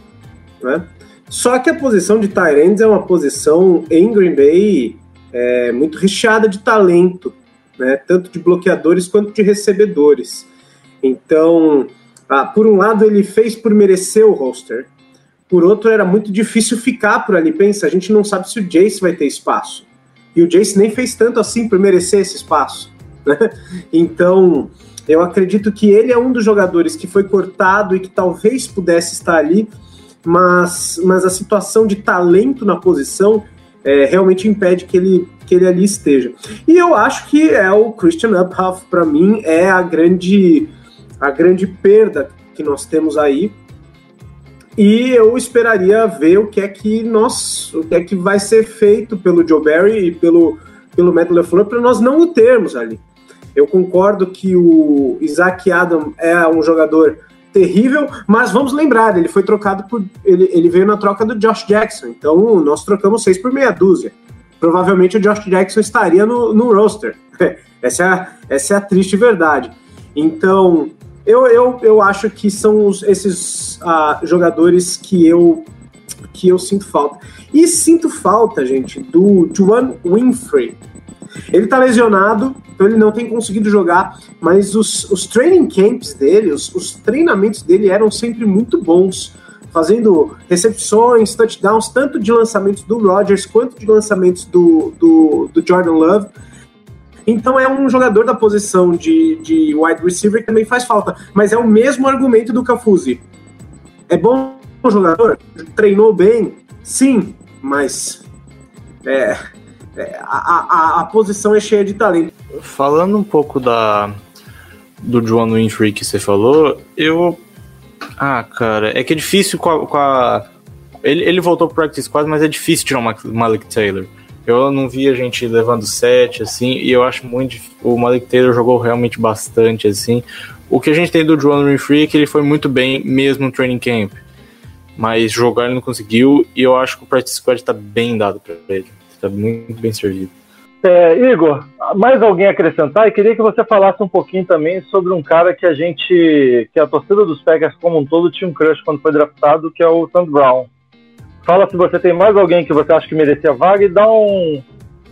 né? Só que a posição de Tyrants é uma posição em Green Bay é, muito recheada de talento né, tanto de bloqueadores quanto de recebedores. Então, ah, por um lado, ele fez por merecer o roster, por outro, era muito difícil ficar por ali. Pensa, a gente não sabe se o Jace vai ter espaço. E o Jace nem fez tanto assim por merecer esse espaço. Né? Então, eu acredito que ele é um dos jogadores que foi cortado e que talvez pudesse estar ali, mas, mas a situação de talento na posição é, realmente impede que ele, que ele ali esteja. E eu acho que é o Christian Uphoff, para mim, é a grande, a grande perda que nós temos aí. E eu esperaria ver o que é que nós, o que é que vai ser feito pelo Joe Barry e pelo, pelo Matt LeFleur para nós não o termos ali. Eu concordo que o Isaac Adam é um jogador terrível, mas vamos lembrar, ele foi trocado por. Ele, ele veio na troca do Josh Jackson, então nós trocamos seis por meia dúzia. Provavelmente o Josh Jackson estaria no, no roster. essa, é a, essa é a triste verdade. Então, eu, eu, eu acho que são os, esses uh, jogadores que eu, que eu sinto falta. E sinto falta, gente, do Juan Winfrey. Ele tá lesionado, então ele não tem conseguido jogar, mas os, os training camps dele, os, os treinamentos dele eram sempre muito bons, fazendo recepções, touchdowns, tanto de lançamentos do Rodgers quanto de lançamentos do, do, do Jordan Love. Então é um jogador da posição de, de wide receiver que também faz falta, mas é o mesmo argumento do Cafuzi. É bom jogador, treinou bem, sim, mas é, a, a, a, posição é cheia de talento. Falando um pouco da do John Winfrey que você falou, eu. Ah, cara, é que é difícil com a. Com a... Ele, ele voltou pro Practice Squad, mas é difícil tirar o Malik Taylor. Eu não vi a gente levando set, assim, e eu acho muito. O Malik Taylor jogou realmente bastante, assim. O que a gente tem do John Winfrey é que ele foi muito bem mesmo no training camp. Mas jogar ele não conseguiu e eu acho que o practice squad tá bem dado para ele. Tá muito bem servido. É, Igor, mais alguém acrescentar? E queria que você falasse um pouquinho também sobre um cara que a gente, que a torcida dos Packers como um todo tinha um crush quando foi draftado, que é o Sam Brown. Fala se você tem mais alguém que você acha que merecia vaga e dá um,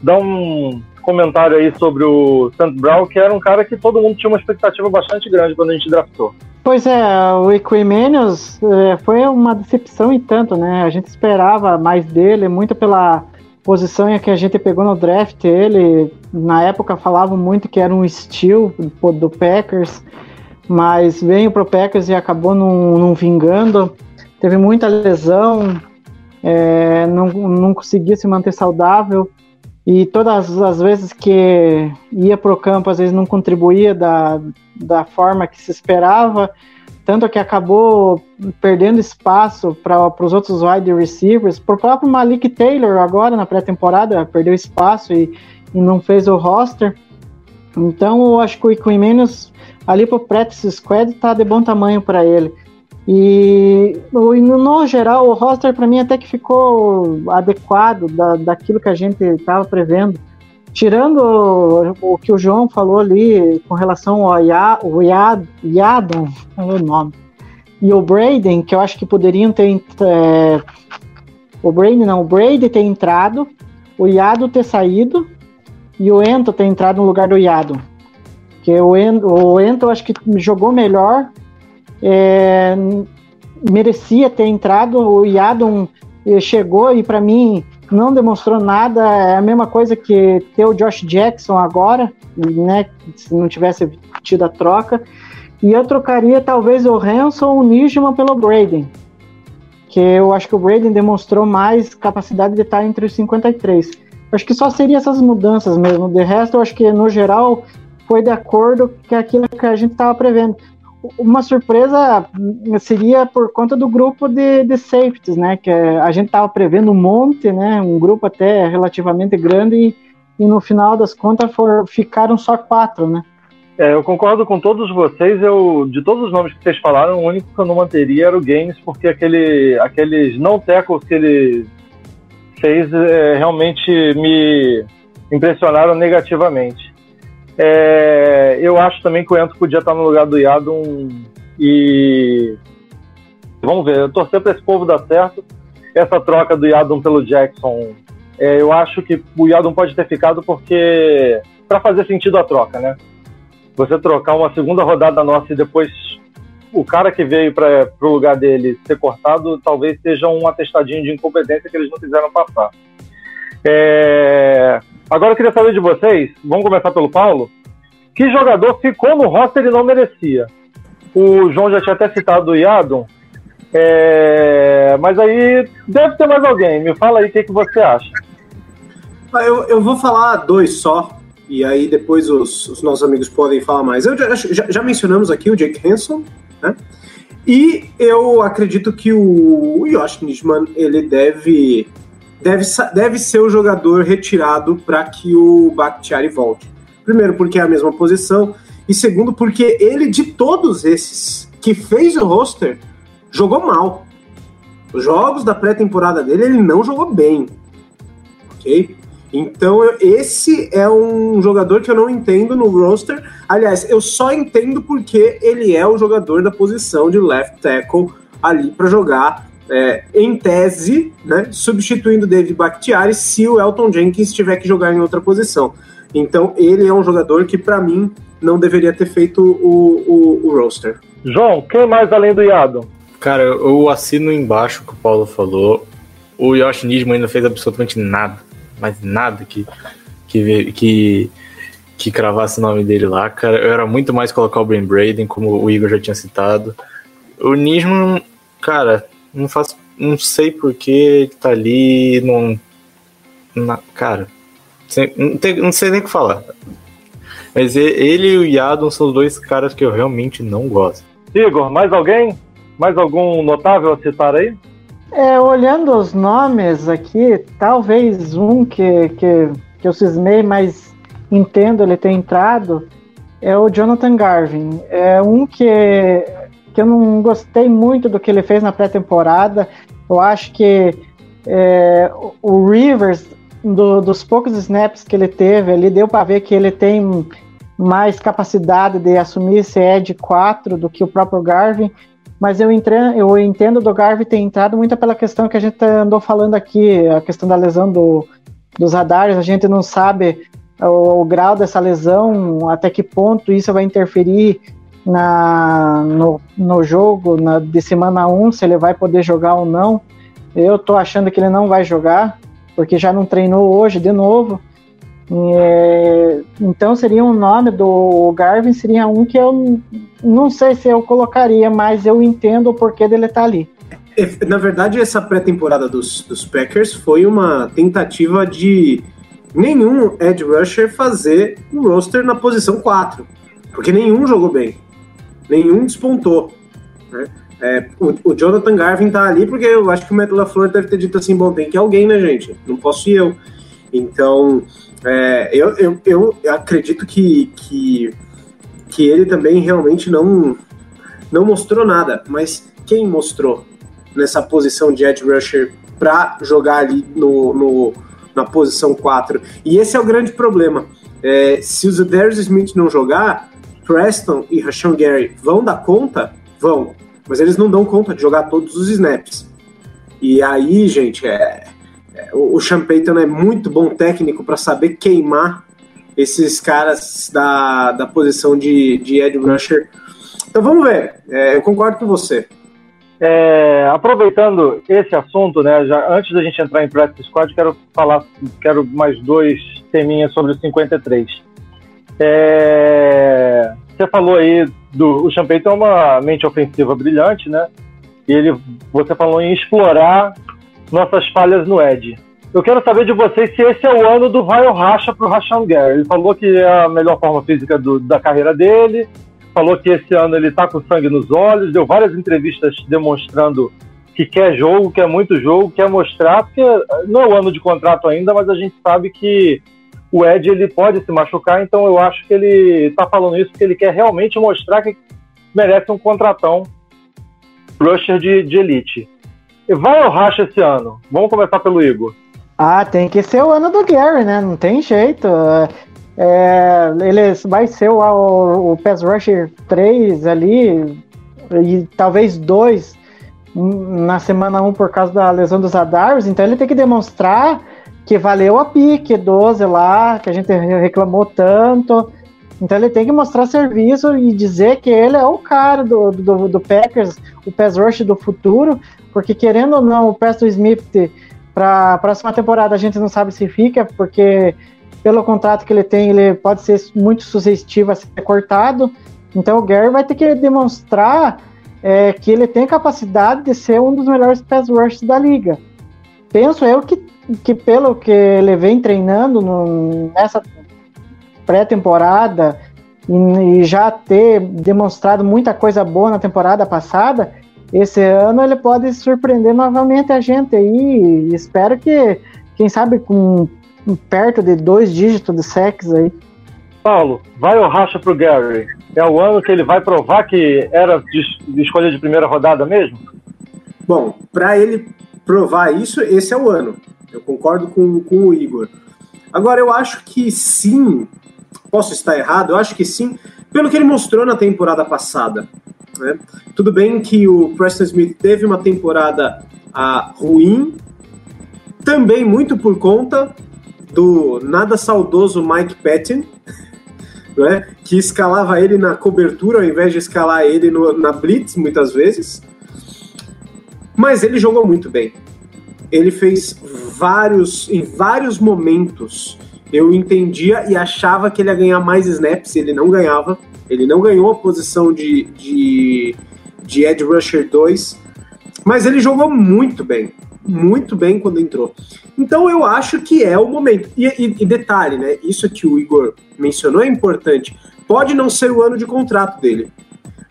dá um comentário aí sobre o Sam Brown, que era um cara que todo mundo tinha uma expectativa bastante grande quando a gente draftou. Pois é, o Equimenius é, foi uma decepção e tanto, né? A gente esperava mais dele, muito pela posição em que a gente pegou no draft ele. Na época falavam muito que era um steal do Packers, mas veio pro Packers e acabou não, não vingando. Teve muita lesão, é, não, não conseguia se manter saudável e todas as vezes que ia para o campo, às vezes não contribuía da, da forma que se esperava, tanto que acabou perdendo espaço para os outros wide receivers. O próprio Malik Taylor, agora na pré-temporada, perdeu espaço e, e não fez o roster. Então, eu acho que o Queen Menos ali para o practice squad está de bom tamanho para ele. E no geral, o roster para mim até que ficou adequado da, daquilo que a gente estava prevendo. Tirando o, que o João falou ali com relação ao Yadon, é o nome? E o Braden, que eu acho que poderiam ter. É, o Braden não, o Brady ter entrado, o Yado ter saído e o Ento ter entrado no lugar do Yado. Porque o Ento, o Ento eu acho que jogou melhor é, merecia ter entrado. O Yadon eh, chegou e para mim não demonstrou nada. É a mesma coisa que ter o Josh Jackson agora, né? Se não tivesse tido a troca. E eu trocaria talvez o Hanson ou o Nijman pelo Braden. Que eu acho que o Braden demonstrou mais capacidade de estar entre os 53. acho que só seria essas mudanças mesmo. De resto, eu acho que no geral foi de acordo com aquilo que a gente estava prevendo uma surpresa seria por conta do grupo de, de safeties, né? Que a gente estava prevendo um monte, né? Um grupo até relativamente grande e, e no final das contas for, ficaram só quatro, né? É, eu concordo com todos vocês. Eu, de todos os nomes que vocês falaram, o único que eu não manteria era o Games, porque aquele, aqueles não tackles que ele fez é, realmente me impressionaram negativamente. É, eu acho também que o Ento podia estar no lugar do Yadon e vamos ver, eu torcer para esse povo dar certo. Essa troca do Yadon pelo Jackson, é, eu acho que o Yadon pode ter ficado porque para fazer sentido a troca, né? Você trocar uma segunda rodada nossa e depois o cara que veio para o lugar dele ser cortado, talvez seja um atestadinho de incompetência que eles não quiseram passar. É, Agora eu queria saber de vocês, vamos começar pelo Paulo, que jogador ficou no roster e não merecia? O João já tinha até citado o Yadon, é... mas aí deve ter mais alguém. Me fala aí o que, que você acha. Ah, eu, eu vou falar dois só, e aí depois os, os nossos amigos podem falar mais. Eu já, já, já mencionamos aqui o Jake Hanson, né? E eu acredito que o, o Josh Nishman, ele deve deve, deve ser o jogador retirado para que o Bakhtiari volte. Primeiro, porque é a mesma posição, e segundo, porque ele, de todos esses que fez o roster, jogou mal. Os jogos da pré-temporada dele, ele não jogou bem. Ok? Então, esse é um jogador que eu não entendo no roster. Aliás, eu só entendo porque ele é o jogador da posição de left tackle ali para jogar é, em tese, né, substituindo David Bakhtiari se o Elton Jenkins tiver que jogar em outra posição. Então ele é um jogador que, para mim, não deveria ter feito o, o, o, roster. João, quem mais além do Yado? Cara, eu assino embaixo o que o Paulo falou. O Yosh Nisman ainda fez absolutamente nada, mas nada que, que, que, que cravasse o nome dele lá, cara. Eu era muito mais colocar o Ben Braden, como o Igor já tinha citado. O Nisman, cara, não faço. Não sei porque ele tá ali. Não. Na, cara. Não, tem, não sei nem o que falar. Mas ele e o Yadon são os dois caras que eu realmente não gosto. Igor, mais alguém? Mais algum notável a citar aí? É, olhando os nomes aqui, talvez um que, que, que eu cismei, mas entendo ele ter entrado, é o Jonathan Garvin. É um que, que eu não gostei muito do que ele fez na pré-temporada. Eu acho que é, o Rivers, do, dos poucos snaps que ele teve ali, deu para ver que ele tem mais capacidade de assumir esse Ed 4 do que o próprio Garvin. Mas eu, entre, eu entendo do Garvin ter entrado muito pela questão que a gente andou falando aqui, a questão da lesão do, dos radares, a gente não sabe o, o, grau dessa lesão, até que ponto isso vai interferir na, no, no jogo na, de semana 1, se ele vai poder jogar ou não. Eu tô achando que ele não vai jogar, porque já não treinou hoje de novo. É, então seria um nome do Garvin, seria um que eu não sei se eu colocaria, mas eu entendo o porquê dele estar tá ali. Na verdade, essa pré-temporada dos, dos Packers foi uma tentativa de nenhum edge rusher fazer um roster na posição 4, porque nenhum jogou bem, nenhum despontou. Né? É, o, o, Jonathan Garvin tá ali porque eu acho que o Matt LaFleur deve ter dito assim, bom, tem que alguém, né, gente? Não posso ir eu. Então, é, eu, eu, eu acredito que, que, que ele também realmente não, não mostrou nada, mas quem mostrou nessa posição de edge rusher para jogar ali no, no na posição 4. E esse é o grande problema. É, se o Darius Smith não jogar, Preston e Rashawn Gary vão dar conta? Vão. Mas eles não dão conta de jogar todos os snaps. E aí, gente, é, é o, Sean Payton é muito bom técnico para saber queimar esses caras da, da posição de, de Ed Rusher. Então vamos ver. É, eu concordo com você. É, aproveitando esse assunto, né, já, antes da gente entrar em Practice Squad, quero falar, quero mais dois teminhas sobre o 53. É, você falou aí do o Champagne tem uma mente ofensiva brilhante, né? E ele, você falou em explorar nossas falhas no Ed. Eu quero saber de vocês se esse é o ano do vai ou racha para o Rashan Gary. Ele falou que é a melhor forma física do, da carreira dele, falou que esse ano ele tá com sangue nos olhos, deu várias entrevistas demonstrando que quer jogo, quer muito jogo, quer mostrar, porque não é o ano de contrato ainda, mas a gente sabe que o Ed ele pode se machucar, então eu acho que ele tá falando isso porque ele quer realmente mostrar que merece um contratão rusher de, de elite. Vai ao racha esse ano? Vamos começar pelo Igor. Ah, tem que ser o ano do Gary, né? Não tem jeito. É, ele vai ser o, o, Pass Rusher 3 ali, e talvez 2 na semana 1 por causa da lesão dos Adars, então ele tem que demonstrar que valeu a pique 12 lá, que a gente reclamou tanto. Então ele tem que mostrar serviço e dizer que ele é o cara do, do, do Packers, o pass rush do futuro, porque querendo ou não, o Preston Smith para a próxima temporada a gente não sabe se fica, porque pelo contrato que ele tem, ele pode ser muito sugestivo a ser cortado. Então o Gary vai ter que demonstrar é, que ele tem capacidade de ser um dos melhores pass rushers da liga. Penso eu que, que pelo que ele vem treinando no, nessa pré-temporada e, e já ter demonstrado muita coisa boa na temporada passada, esse ano ele pode surpreender novamente a gente aí. espero que, quem sabe, com perto de dois dígitos de sex aí. Paulo, vai ou racha pro Gary? É o ano que ele vai provar que era de, de escolha de primeira rodada mesmo? Bom, para ele provar isso, esse é o ano. Eu concordo com, com o Igor. Agora, eu acho que sim, posso estar errado, eu acho que sim, pelo que ele mostrou na temporada passada. Né? Tudo bem que o Preston Smith teve uma temporada ah, ruim, também muito por conta do nada saudoso Mike Patton, né, que escalava ele na cobertura ao invés de escalar ele no, na blitz muitas vezes. Mas ele jogou muito bem. Ele fez vários, em vários momentos, eu entendia e achava que ele ia ganhar mais snaps, ele não ganhava. Ele não ganhou a posição de, de, de Edge Rusher 2, mas ele jogou muito bem muito bem quando entrou. Então eu acho que é o momento. E, e, e, detalhe, né? Isso que o Igor mencionou é importante. Pode não ser o ano de contrato dele,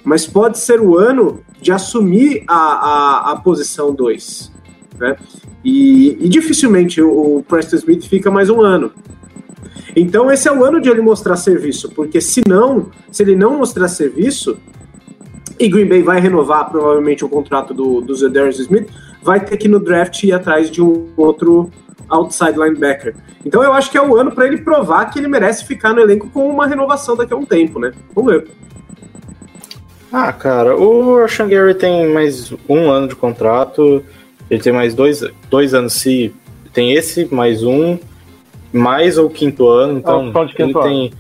mas pode ser o ano de assumir a, a, a posição 2. Né? E, e, dificilmente o, Preston Smith fica mais um ano. Então esse é o ano de ele mostrar serviço, porque se não, se ele não mostrar serviço, e Green Bay vai renovar provavelmente o contrato do, do Zedarius Smith, vai ter que no draft ir atrás de um outro outside linebacker. Então eu acho que é o ano para ele provar que ele merece ficar no elenco com uma renovação daqui a um tempo, né? Vamos ver. Ah, cara, o Rashan Gary tem mais um ano de contrato, ele tem mais dois, dois anos se tem esse, mais um, mais o quinto ano, então opção de quinto ele tem.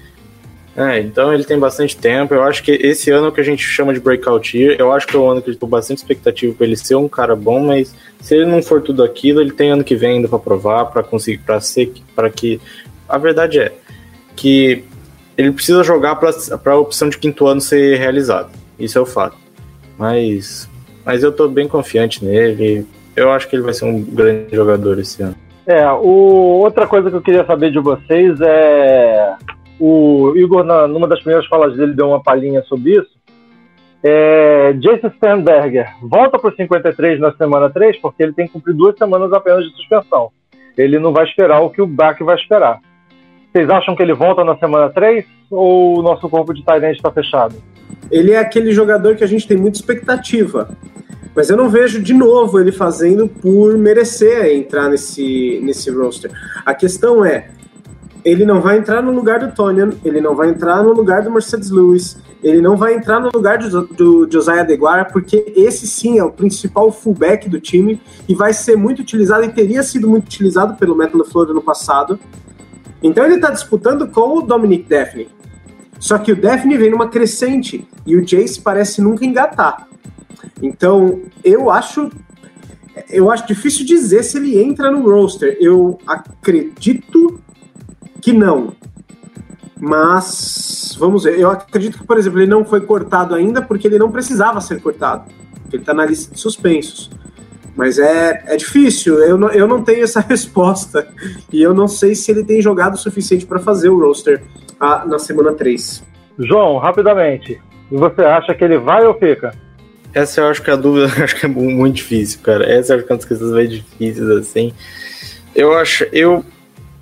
É, então ele tem bastante tempo. Eu acho que esse ano é o que a gente chama de breakout year. Eu acho que é um ano que eu tô bastante expectativa para ele ser um cara bom, mas se ele não for tudo aquilo, ele tem ano que vem ainda para provar, para conseguir, para ser, para que a verdade é que ele precisa jogar para a opção de quinto ano ser realizada. Isso é o fato. Mas, mas eu tô bem confiante nele. Eu acho que ele vai ser um grande jogador esse ano. É, o, outra coisa que eu queria saber de vocês é. O Igor, na, numa das primeiras falas dele, deu uma palhinha sobre isso. É, Jason Sternberger volta para o 53 na semana 3, porque ele tem que cumprir duas semanas apenas de suspensão. Ele não vai esperar o que o Bach vai esperar. Vocês acham que ele volta na semana 3 ou o nosso corpo de Tyrant está fechado? Ele é aquele jogador que a gente tem muita expectativa. Mas eu não vejo de novo ele fazendo por merecer entrar nesse, nesse roster. A questão é, ele não vai entrar no lugar do Tonian, ele não vai entrar no lugar do Mercedes Lewis, ele não vai entrar no lugar do, do Josiah Deguara, porque esse sim é o principal fullback do time e vai ser muito utilizado e teria sido muito utilizado pelo Matt LaFleur no passado. Então ele está disputando com o Dominic Daphne. Só que o Daphne vem numa crescente e o Jace parece nunca engatar. Então, eu acho eu acho difícil dizer se ele entra no roster. Eu acredito que não. Mas vamos ver. Eu acredito que, por exemplo, ele não foi cortado ainda porque ele não precisava ser cortado. Ele está na lista de suspensos. Mas é, é difícil, eu não, eu não tenho essa resposta. E eu não sei se ele tem jogado o suficiente para fazer o roster ah, na semana 3. João, rapidamente. Você acha que ele vai ou fica? Essa eu acho que é a dúvida acho que é muito difícil, cara. Essa eu acho que é uma das questões mais difíceis, assim. Eu acho, eu.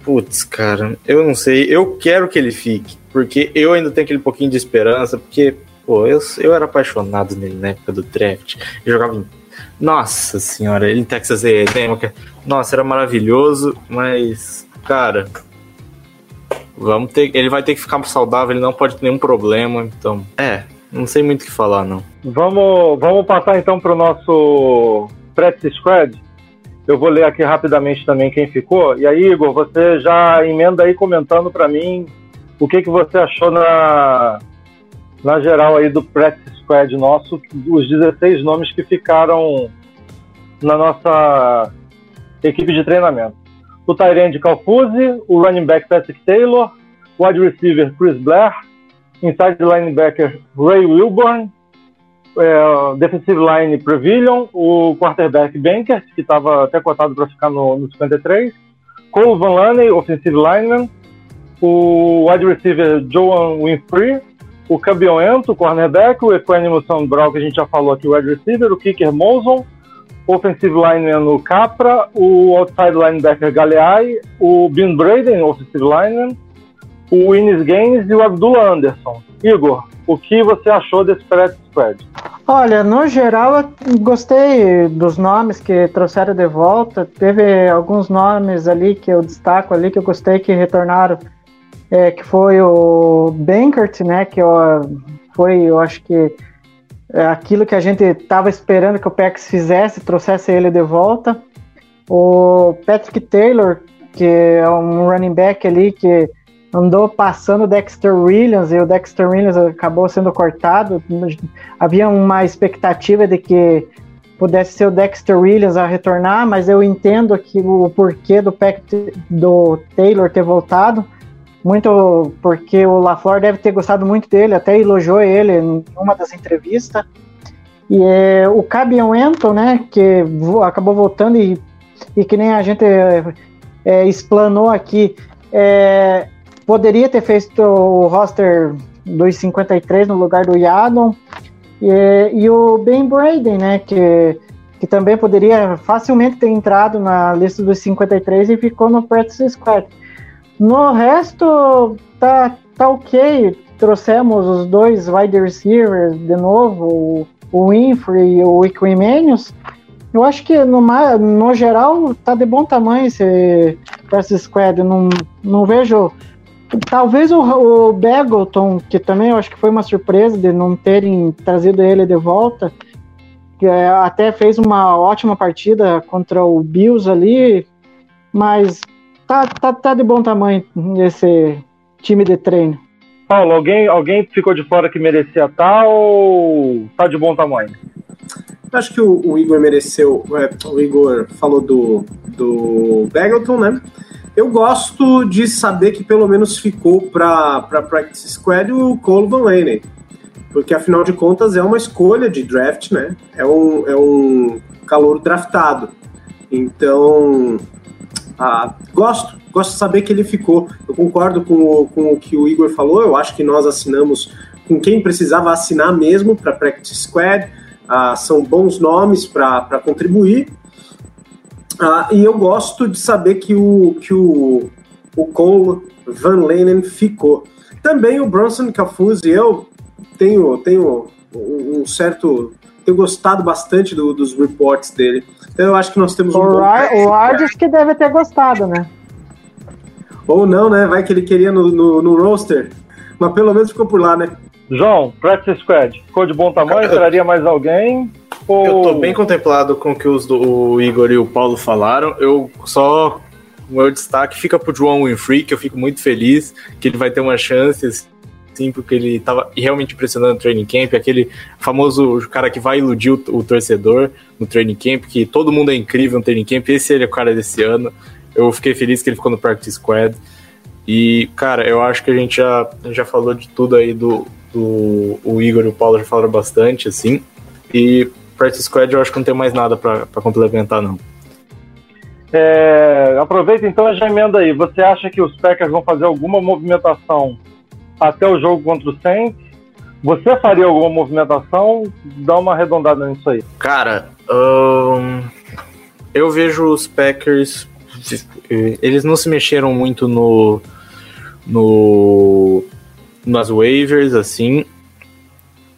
Putz, cara, eu não sei. Eu quero que ele fique, porque eu ainda tenho aquele pouquinho de esperança, porque, pô, eu, eu era apaixonado nele na época do draft. Eu jogava em. Nossa senhora, ele em Texas A&M, nossa, era maravilhoso, mas, cara, vamos ter, ele vai ter que ficar saudável, ele não pode ter nenhum problema, então, é, não sei muito o que falar, não. Vamos, vamos passar então para o nosso practice squad. Eu vou ler aqui rapidamente também quem ficou. E aí, Igor, você já emenda aí comentando para mim o que, que você achou na, na geral aí do practice squad nosso, os 16 nomes que ficaram na nossa equipe de treinamento. O Tyrande Calfuzzi, o running back Patrick Taylor, o wide receiver Chris Blair, inside linebacker Ray Wilburn, é, defensive line Previllion, o quarterback Bankert, que estava até cotado para ficar no, no 53, Cole Van Laney, offensive lineman, o wide receiver Joan Winfrey, o Cabion Ento, cornerback, o Equanimous Brown, que a gente já falou aqui, o wide receiver, o kicker Moson, offensive lineman o Capra, o outside linebacker Galeai, o Ben Braden, offensive lineman, o Ines Gaines e o Abdullah Anderson. Igor, o que você achou desse practice squad? Olha, no geral, eu gostei dos nomes que trouxeram de volta. Teve alguns nomes ali que eu destaco ali que eu gostei que retornaram, é, que foi o Bankert, né? Que eu, foi, eu acho que é aquilo que a gente estava esperando que o Pex fizesse, trouxesse ele de volta. O Patrick Taylor, que é um running back ali que andou passando o Dexter Williams e o Dexter Williams acabou sendo cortado. Havia uma expectativa de que pudesse ser o Dexter Williams a retornar, mas eu entendo que o porquê do, do Taylor ter voltado. Muito porque o LaFleur deve ter gostado muito dele, até elogiou ele em uma das entrevistas. E é, o Cabion Enton, né, que acabou voltando e, e que nem a gente é, explanou aqui, é, poderia ter feito o roster dos 53 no lugar do Yadon. E, e o Ben Braden, né, que, que também poderia facilmente ter entrado na lista dos 53 e ficou no practice squad. No resto, tá, tá ok. Trouxemos os dois wide receivers de novo, o- Winfrey e o Equimanius. Eu acho que no, no geral tá de bom tamanho esse practice squad. Não, não vejo. Talvez o, o Bagleton, que também eu acho que foi uma surpresa de não terem trazido ele de volta, que é, até fez uma ótima partida contra o Bills ali, mas tá, tá, tá de bom tamanho esse time de treino. Paulo, alguém, alguém ficou de fora que merecia estar ou tá de bom tamanho? Acho que o, o Igor mereceu. é, o Igor falou do, do Bagleton, né? Eu gosto de saber que pelo menos ficou para Practice Squad o Cole Van Laney. Porque afinal de contas é uma escolha de draft, né? É um, é um calor draftado. Então, ah, gosto, gosto de saber que ele ficou. Eu concordo com o, com o que o Igor falou. Eu acho que nós assinamos com quem precisava assinar mesmo para Practice Squad. Ah, são bons nomes para contribuir. Ah, e eu gosto de saber que o, que o, o Cole Van Lenen ficou. Também o Bronson Cafuzzi, eu tenho, tenho um certo. Tenho gostado bastante do- dos reports dele. Então eu acho que nós temos um O. Ardis que deve ter gostado, né? Ou não, né? Vai que ele queria no, no, no roster. Mas pelo menos ficou por lá, né? João, Practice Squad, ficou de bom tamanho? Traria mais alguém? Ou... Eu tô bem contemplado com o que os do, o Igor e o Paulo falaram. Eu só. O meu destaque fica pro João Winfrey, que eu fico muito feliz que ele vai ter uma chance, assim, porque ele tava realmente impressionando no training camp, aquele famoso cara que vai iludir o, o torcedor no training camp, que todo mundo é incrível no training camp, esse ele é o cara desse ano. Eu fiquei feliz que ele ficou no Practice Squad. E, cara, eu acho que a gente já, já falou de tudo aí do, do. O Igor e o Paulo já falaram bastante, assim. E Practice Squad eu acho que não tem mais nada pra complementar, não. É, aproveita então e já emenda aí. Você acha que os Packers vão fazer alguma movimentação até o jogo contra o Saints? Você faria alguma movimentação? Dá uma arredondada nisso aí. Cara, ahn, eu vejo os Packers. Eles não se mexeram muito no. no nas waivers, assim.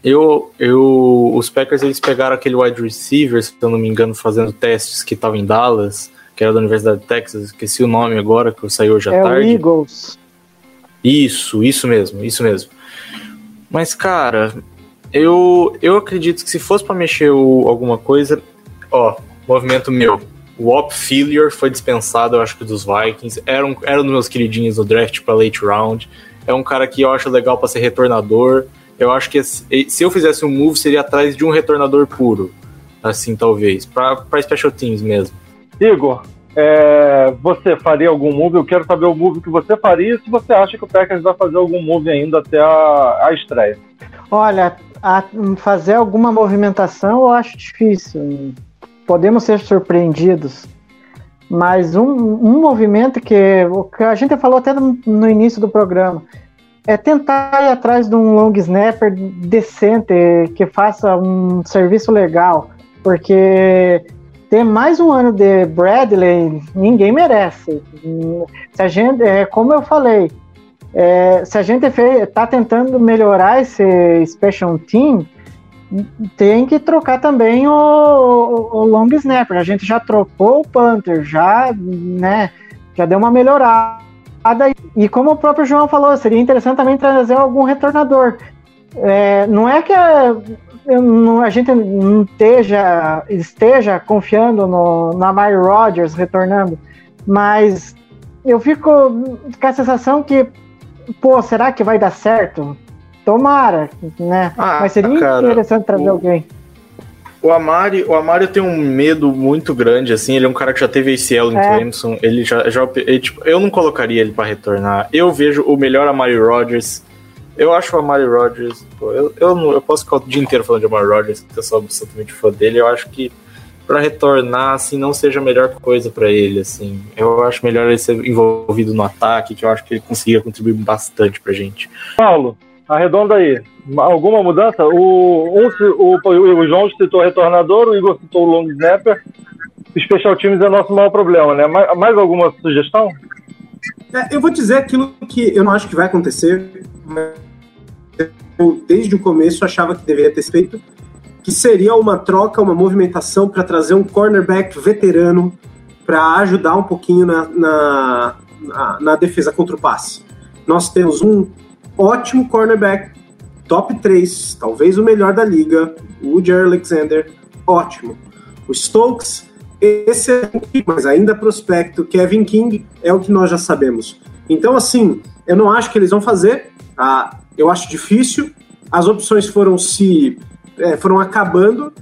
Eu, eu, os Packers eles pegaram aquele wide receiver, se eu não me engano, fazendo testes que estava em Dallas, que era da Universidade de Texas, esqueci o nome agora, que saiu hoje à É o tarde. Eagles. Isso, isso mesmo, isso mesmo. Mas, cara, eu, eu acredito que se fosse pra mexer o- alguma coisa, ó, movimento meu. O Op Failure foi dispensado, eu acho que dos Vikings. Era um, era um dos meus queridinhos no draft pra late round. É um cara que eu acho legal pra ser retornador. Eu acho que se eu fizesse um move, seria atrás de um retornador puro. Assim, talvez. Pra, pra special teams mesmo. Igor, é, você faria algum move? Eu quero saber o move que você faria e se você acha que o Packers vai fazer algum move ainda até a, a estreia. Olha, a- fazer alguma movimentação eu acho difícil. Podemos ser surpreendidos. Mas um, um movimento que, o que a gente falou até no, no início do programa é tentar ir atrás de um long snapper decente que faça um serviço legal, porque ter mais um ano de Bradley ninguém merece. Se a gente, é, como eu falei, é, se a gente está tentando melhorar esse special team, tem que trocar também o, o, o long snapper. A gente já trocou o punter, já, né, já deu uma melhorada. E como o próprio João falou, seria interessante também trazer algum retornador. É, não é que a, a gente não esteja, esteja confiando no, na Mary Rodgers retornando, mas eu fico com a sensação que, pô, será que vai dar certo? Tomara, né? Ah, Mas seria cara, interessante trazer o- alguém. O Amari, o Amari tem um medo muito grande, assim. Ele é um cara que já teve ACL em É. Clemson. Ele já. já ele, tipo, eu não colocaria ele pra retornar. Eu vejo o melhor Amari Rodgers. Eu acho o Amari Rodgers. pô, eu, eu, não- eu posso ficar o dia inteiro falando de Amari Rodgers, porque eu sou absolutamente fã dele. Eu acho que pra retornar, assim, não seja a melhor coisa pra ele, assim. Eu acho melhor ele ser envolvido no ataque, que eu acho que ele conseguiria contribuir bastante pra gente. Paulo, arredonda aí. Alguma mudança? O, um, o, o João citou retornador, o Igor citou o long snapper. Special teams é nosso maior problema, né? Mais, mais alguma sugestão? É, eu vou dizer aquilo que eu não acho que vai acontecer, mas eu, desde o começo, achava que deveria ter feito, que seria uma troca, uma movimentação para trazer um cornerback veterano para ajudar um pouquinho na, na, na, na defesa contra o passe. Nós temos um ótimo cornerback, top 3, talvez o melhor da liga, o Jerry Alexander, ótimo. O Stokes, excelente, mas ainda prospecto. Kevin King é o que nós já sabemos. Então, assim, eu não acho que eles vão fazer. Ah, eu acho difícil. As opções foram se é, foram acabando,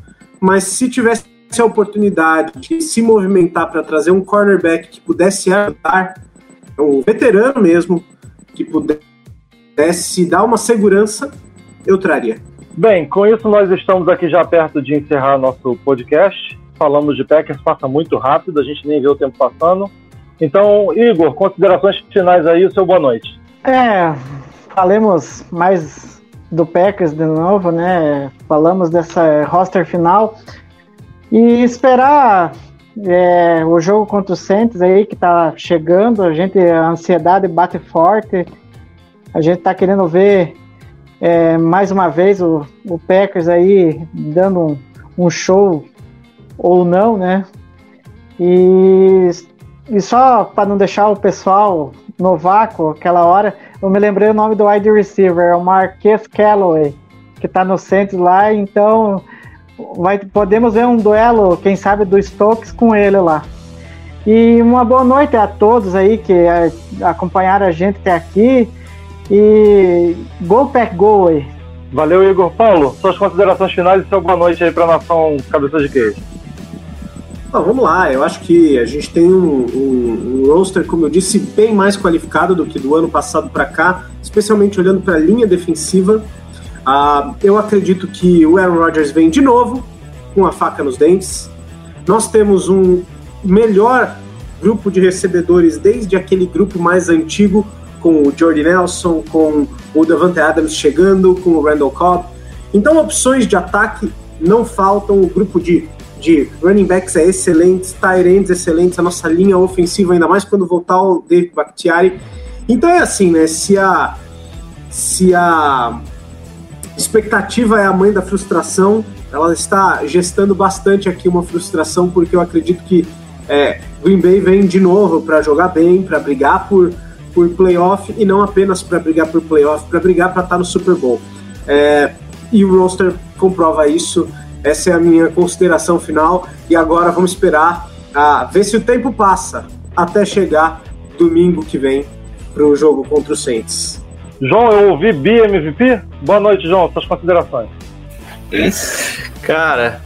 mas se tivesse a oportunidade de se movimentar para trazer um cornerback que pudesse ajudar, um veterano mesmo, que pudesse dar uma segurança, eu traria. Bem, com isso nós estamos aqui já perto de encerrar nosso podcast. Falamos de Packers, passa muito rápido, a gente nem vê o tempo passando. Então, Igor, considerações finais aí, o seu boa noite. É, falemos mais do Packers de novo, né? Falamos dessa roster final e esperar é, o jogo contra o Saints aí que tá chegando. A gente a ansiedade bate forte. A gente tá querendo ver é, mais uma vez o, o Packers aí dando um, um show ou não, né? E, e só para não deixar o pessoal no vácuo aquela hora, eu me lembrei o nome do wide receiver, é o Marquês Calloway, que está no centro lá, então vai, podemos ver um duelo, quem sabe, do Stokes com ele lá. E uma boa noite a todos aí que acompanharam a gente até aqui. E Go Pack Go aí. Valeu, Igor. Paulo, suas considerações finais e seu boa noite aí para a nação Cabeça de Queijo. Ah, vamos lá, eu acho que a gente tem um, um, um, roster, como eu disse, bem mais qualificado do que do ano passado para cá, especialmente olhando para a linha defensiva. Ah, eu acredito que o Aaron Rodgers vem de novo com a faca nos dentes. Nós temos um melhor grupo de recebedores desde aquele grupo mais antigo, com o Jordy Nelson, com o Davante Adams chegando, com o Randall Cobb. Então, opções de ataque não faltam. O grupo de de running backs é excelente, tight ends excelentes, a nossa linha ofensiva, ainda mais quando voltar o David Bakhtiari. Então é assim, né? Se a, se a expectativa é a mãe da frustração, ela está gestando bastante aqui uma frustração, porque eu acredito que é, Green Bay vem de novo para jogar bem, para brigar por, por playoff e não apenas para brigar por playoff, para brigar para estar tá no Super Bowl. É, e o roster comprova isso. Essa é a minha consideração final. E agora vamos esperar a ver se o tempo passa até chegar domingo que vem para o jogo contra o Saints. João, eu ouvi BMVP. Boa noite, João. Suas considerações. Cara,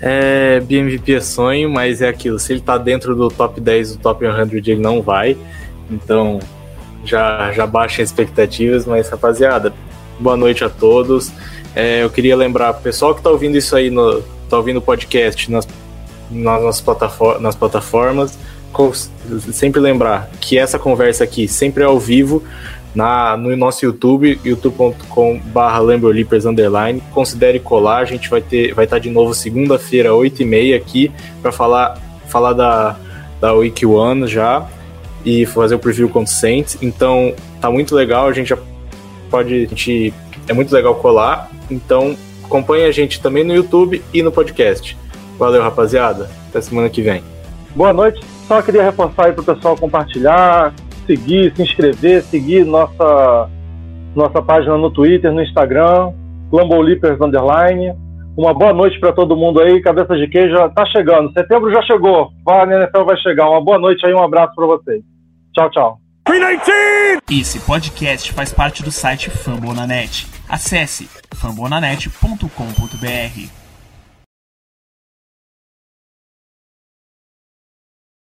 é, BMVP é sonho, mas é aquilo. Se ele tá dentro do top 10 do top 100, ele não vai. Então, já, já baixa expectativas. Mas, rapaziada, boa noite a todos. É, eu queria lembrar, pessoal que está ouvindo isso aí, no, tá ouvindo o podcast nas, nas, plataformas, nas plataformas, sempre lembrar que essa conversa aqui sempre é ao vivo na, no nosso YouTube, youtube.com.br underline. Considere colar, a gente vai ter, vai estar tá de novo segunda-feira, 8h30 aqui, para falar, falar da, da Week One já e fazer o preview com o Saints. Então tá muito legal, a gente já pode. A gente é muito legal colar. Então, acompanhe a gente também no YouTube e no podcast. Valeu, rapaziada. Até semana que vem. Boa noite. Só queria reforçar aí pro pessoal compartilhar, seguir, se inscrever, seguir nossa, nossa página no Twitter, no Instagram, Lambolipers Underline. Uma boa noite para todo mundo aí. Cabeça de queijo tá chegando. Setembro já chegou. Vai, NFL vai chegar. Uma boa noite aí, um abraço para vocês. Tchau, tchau. Esse podcast faz parte do site Fambonanet. Acesse fambonanet.com.br.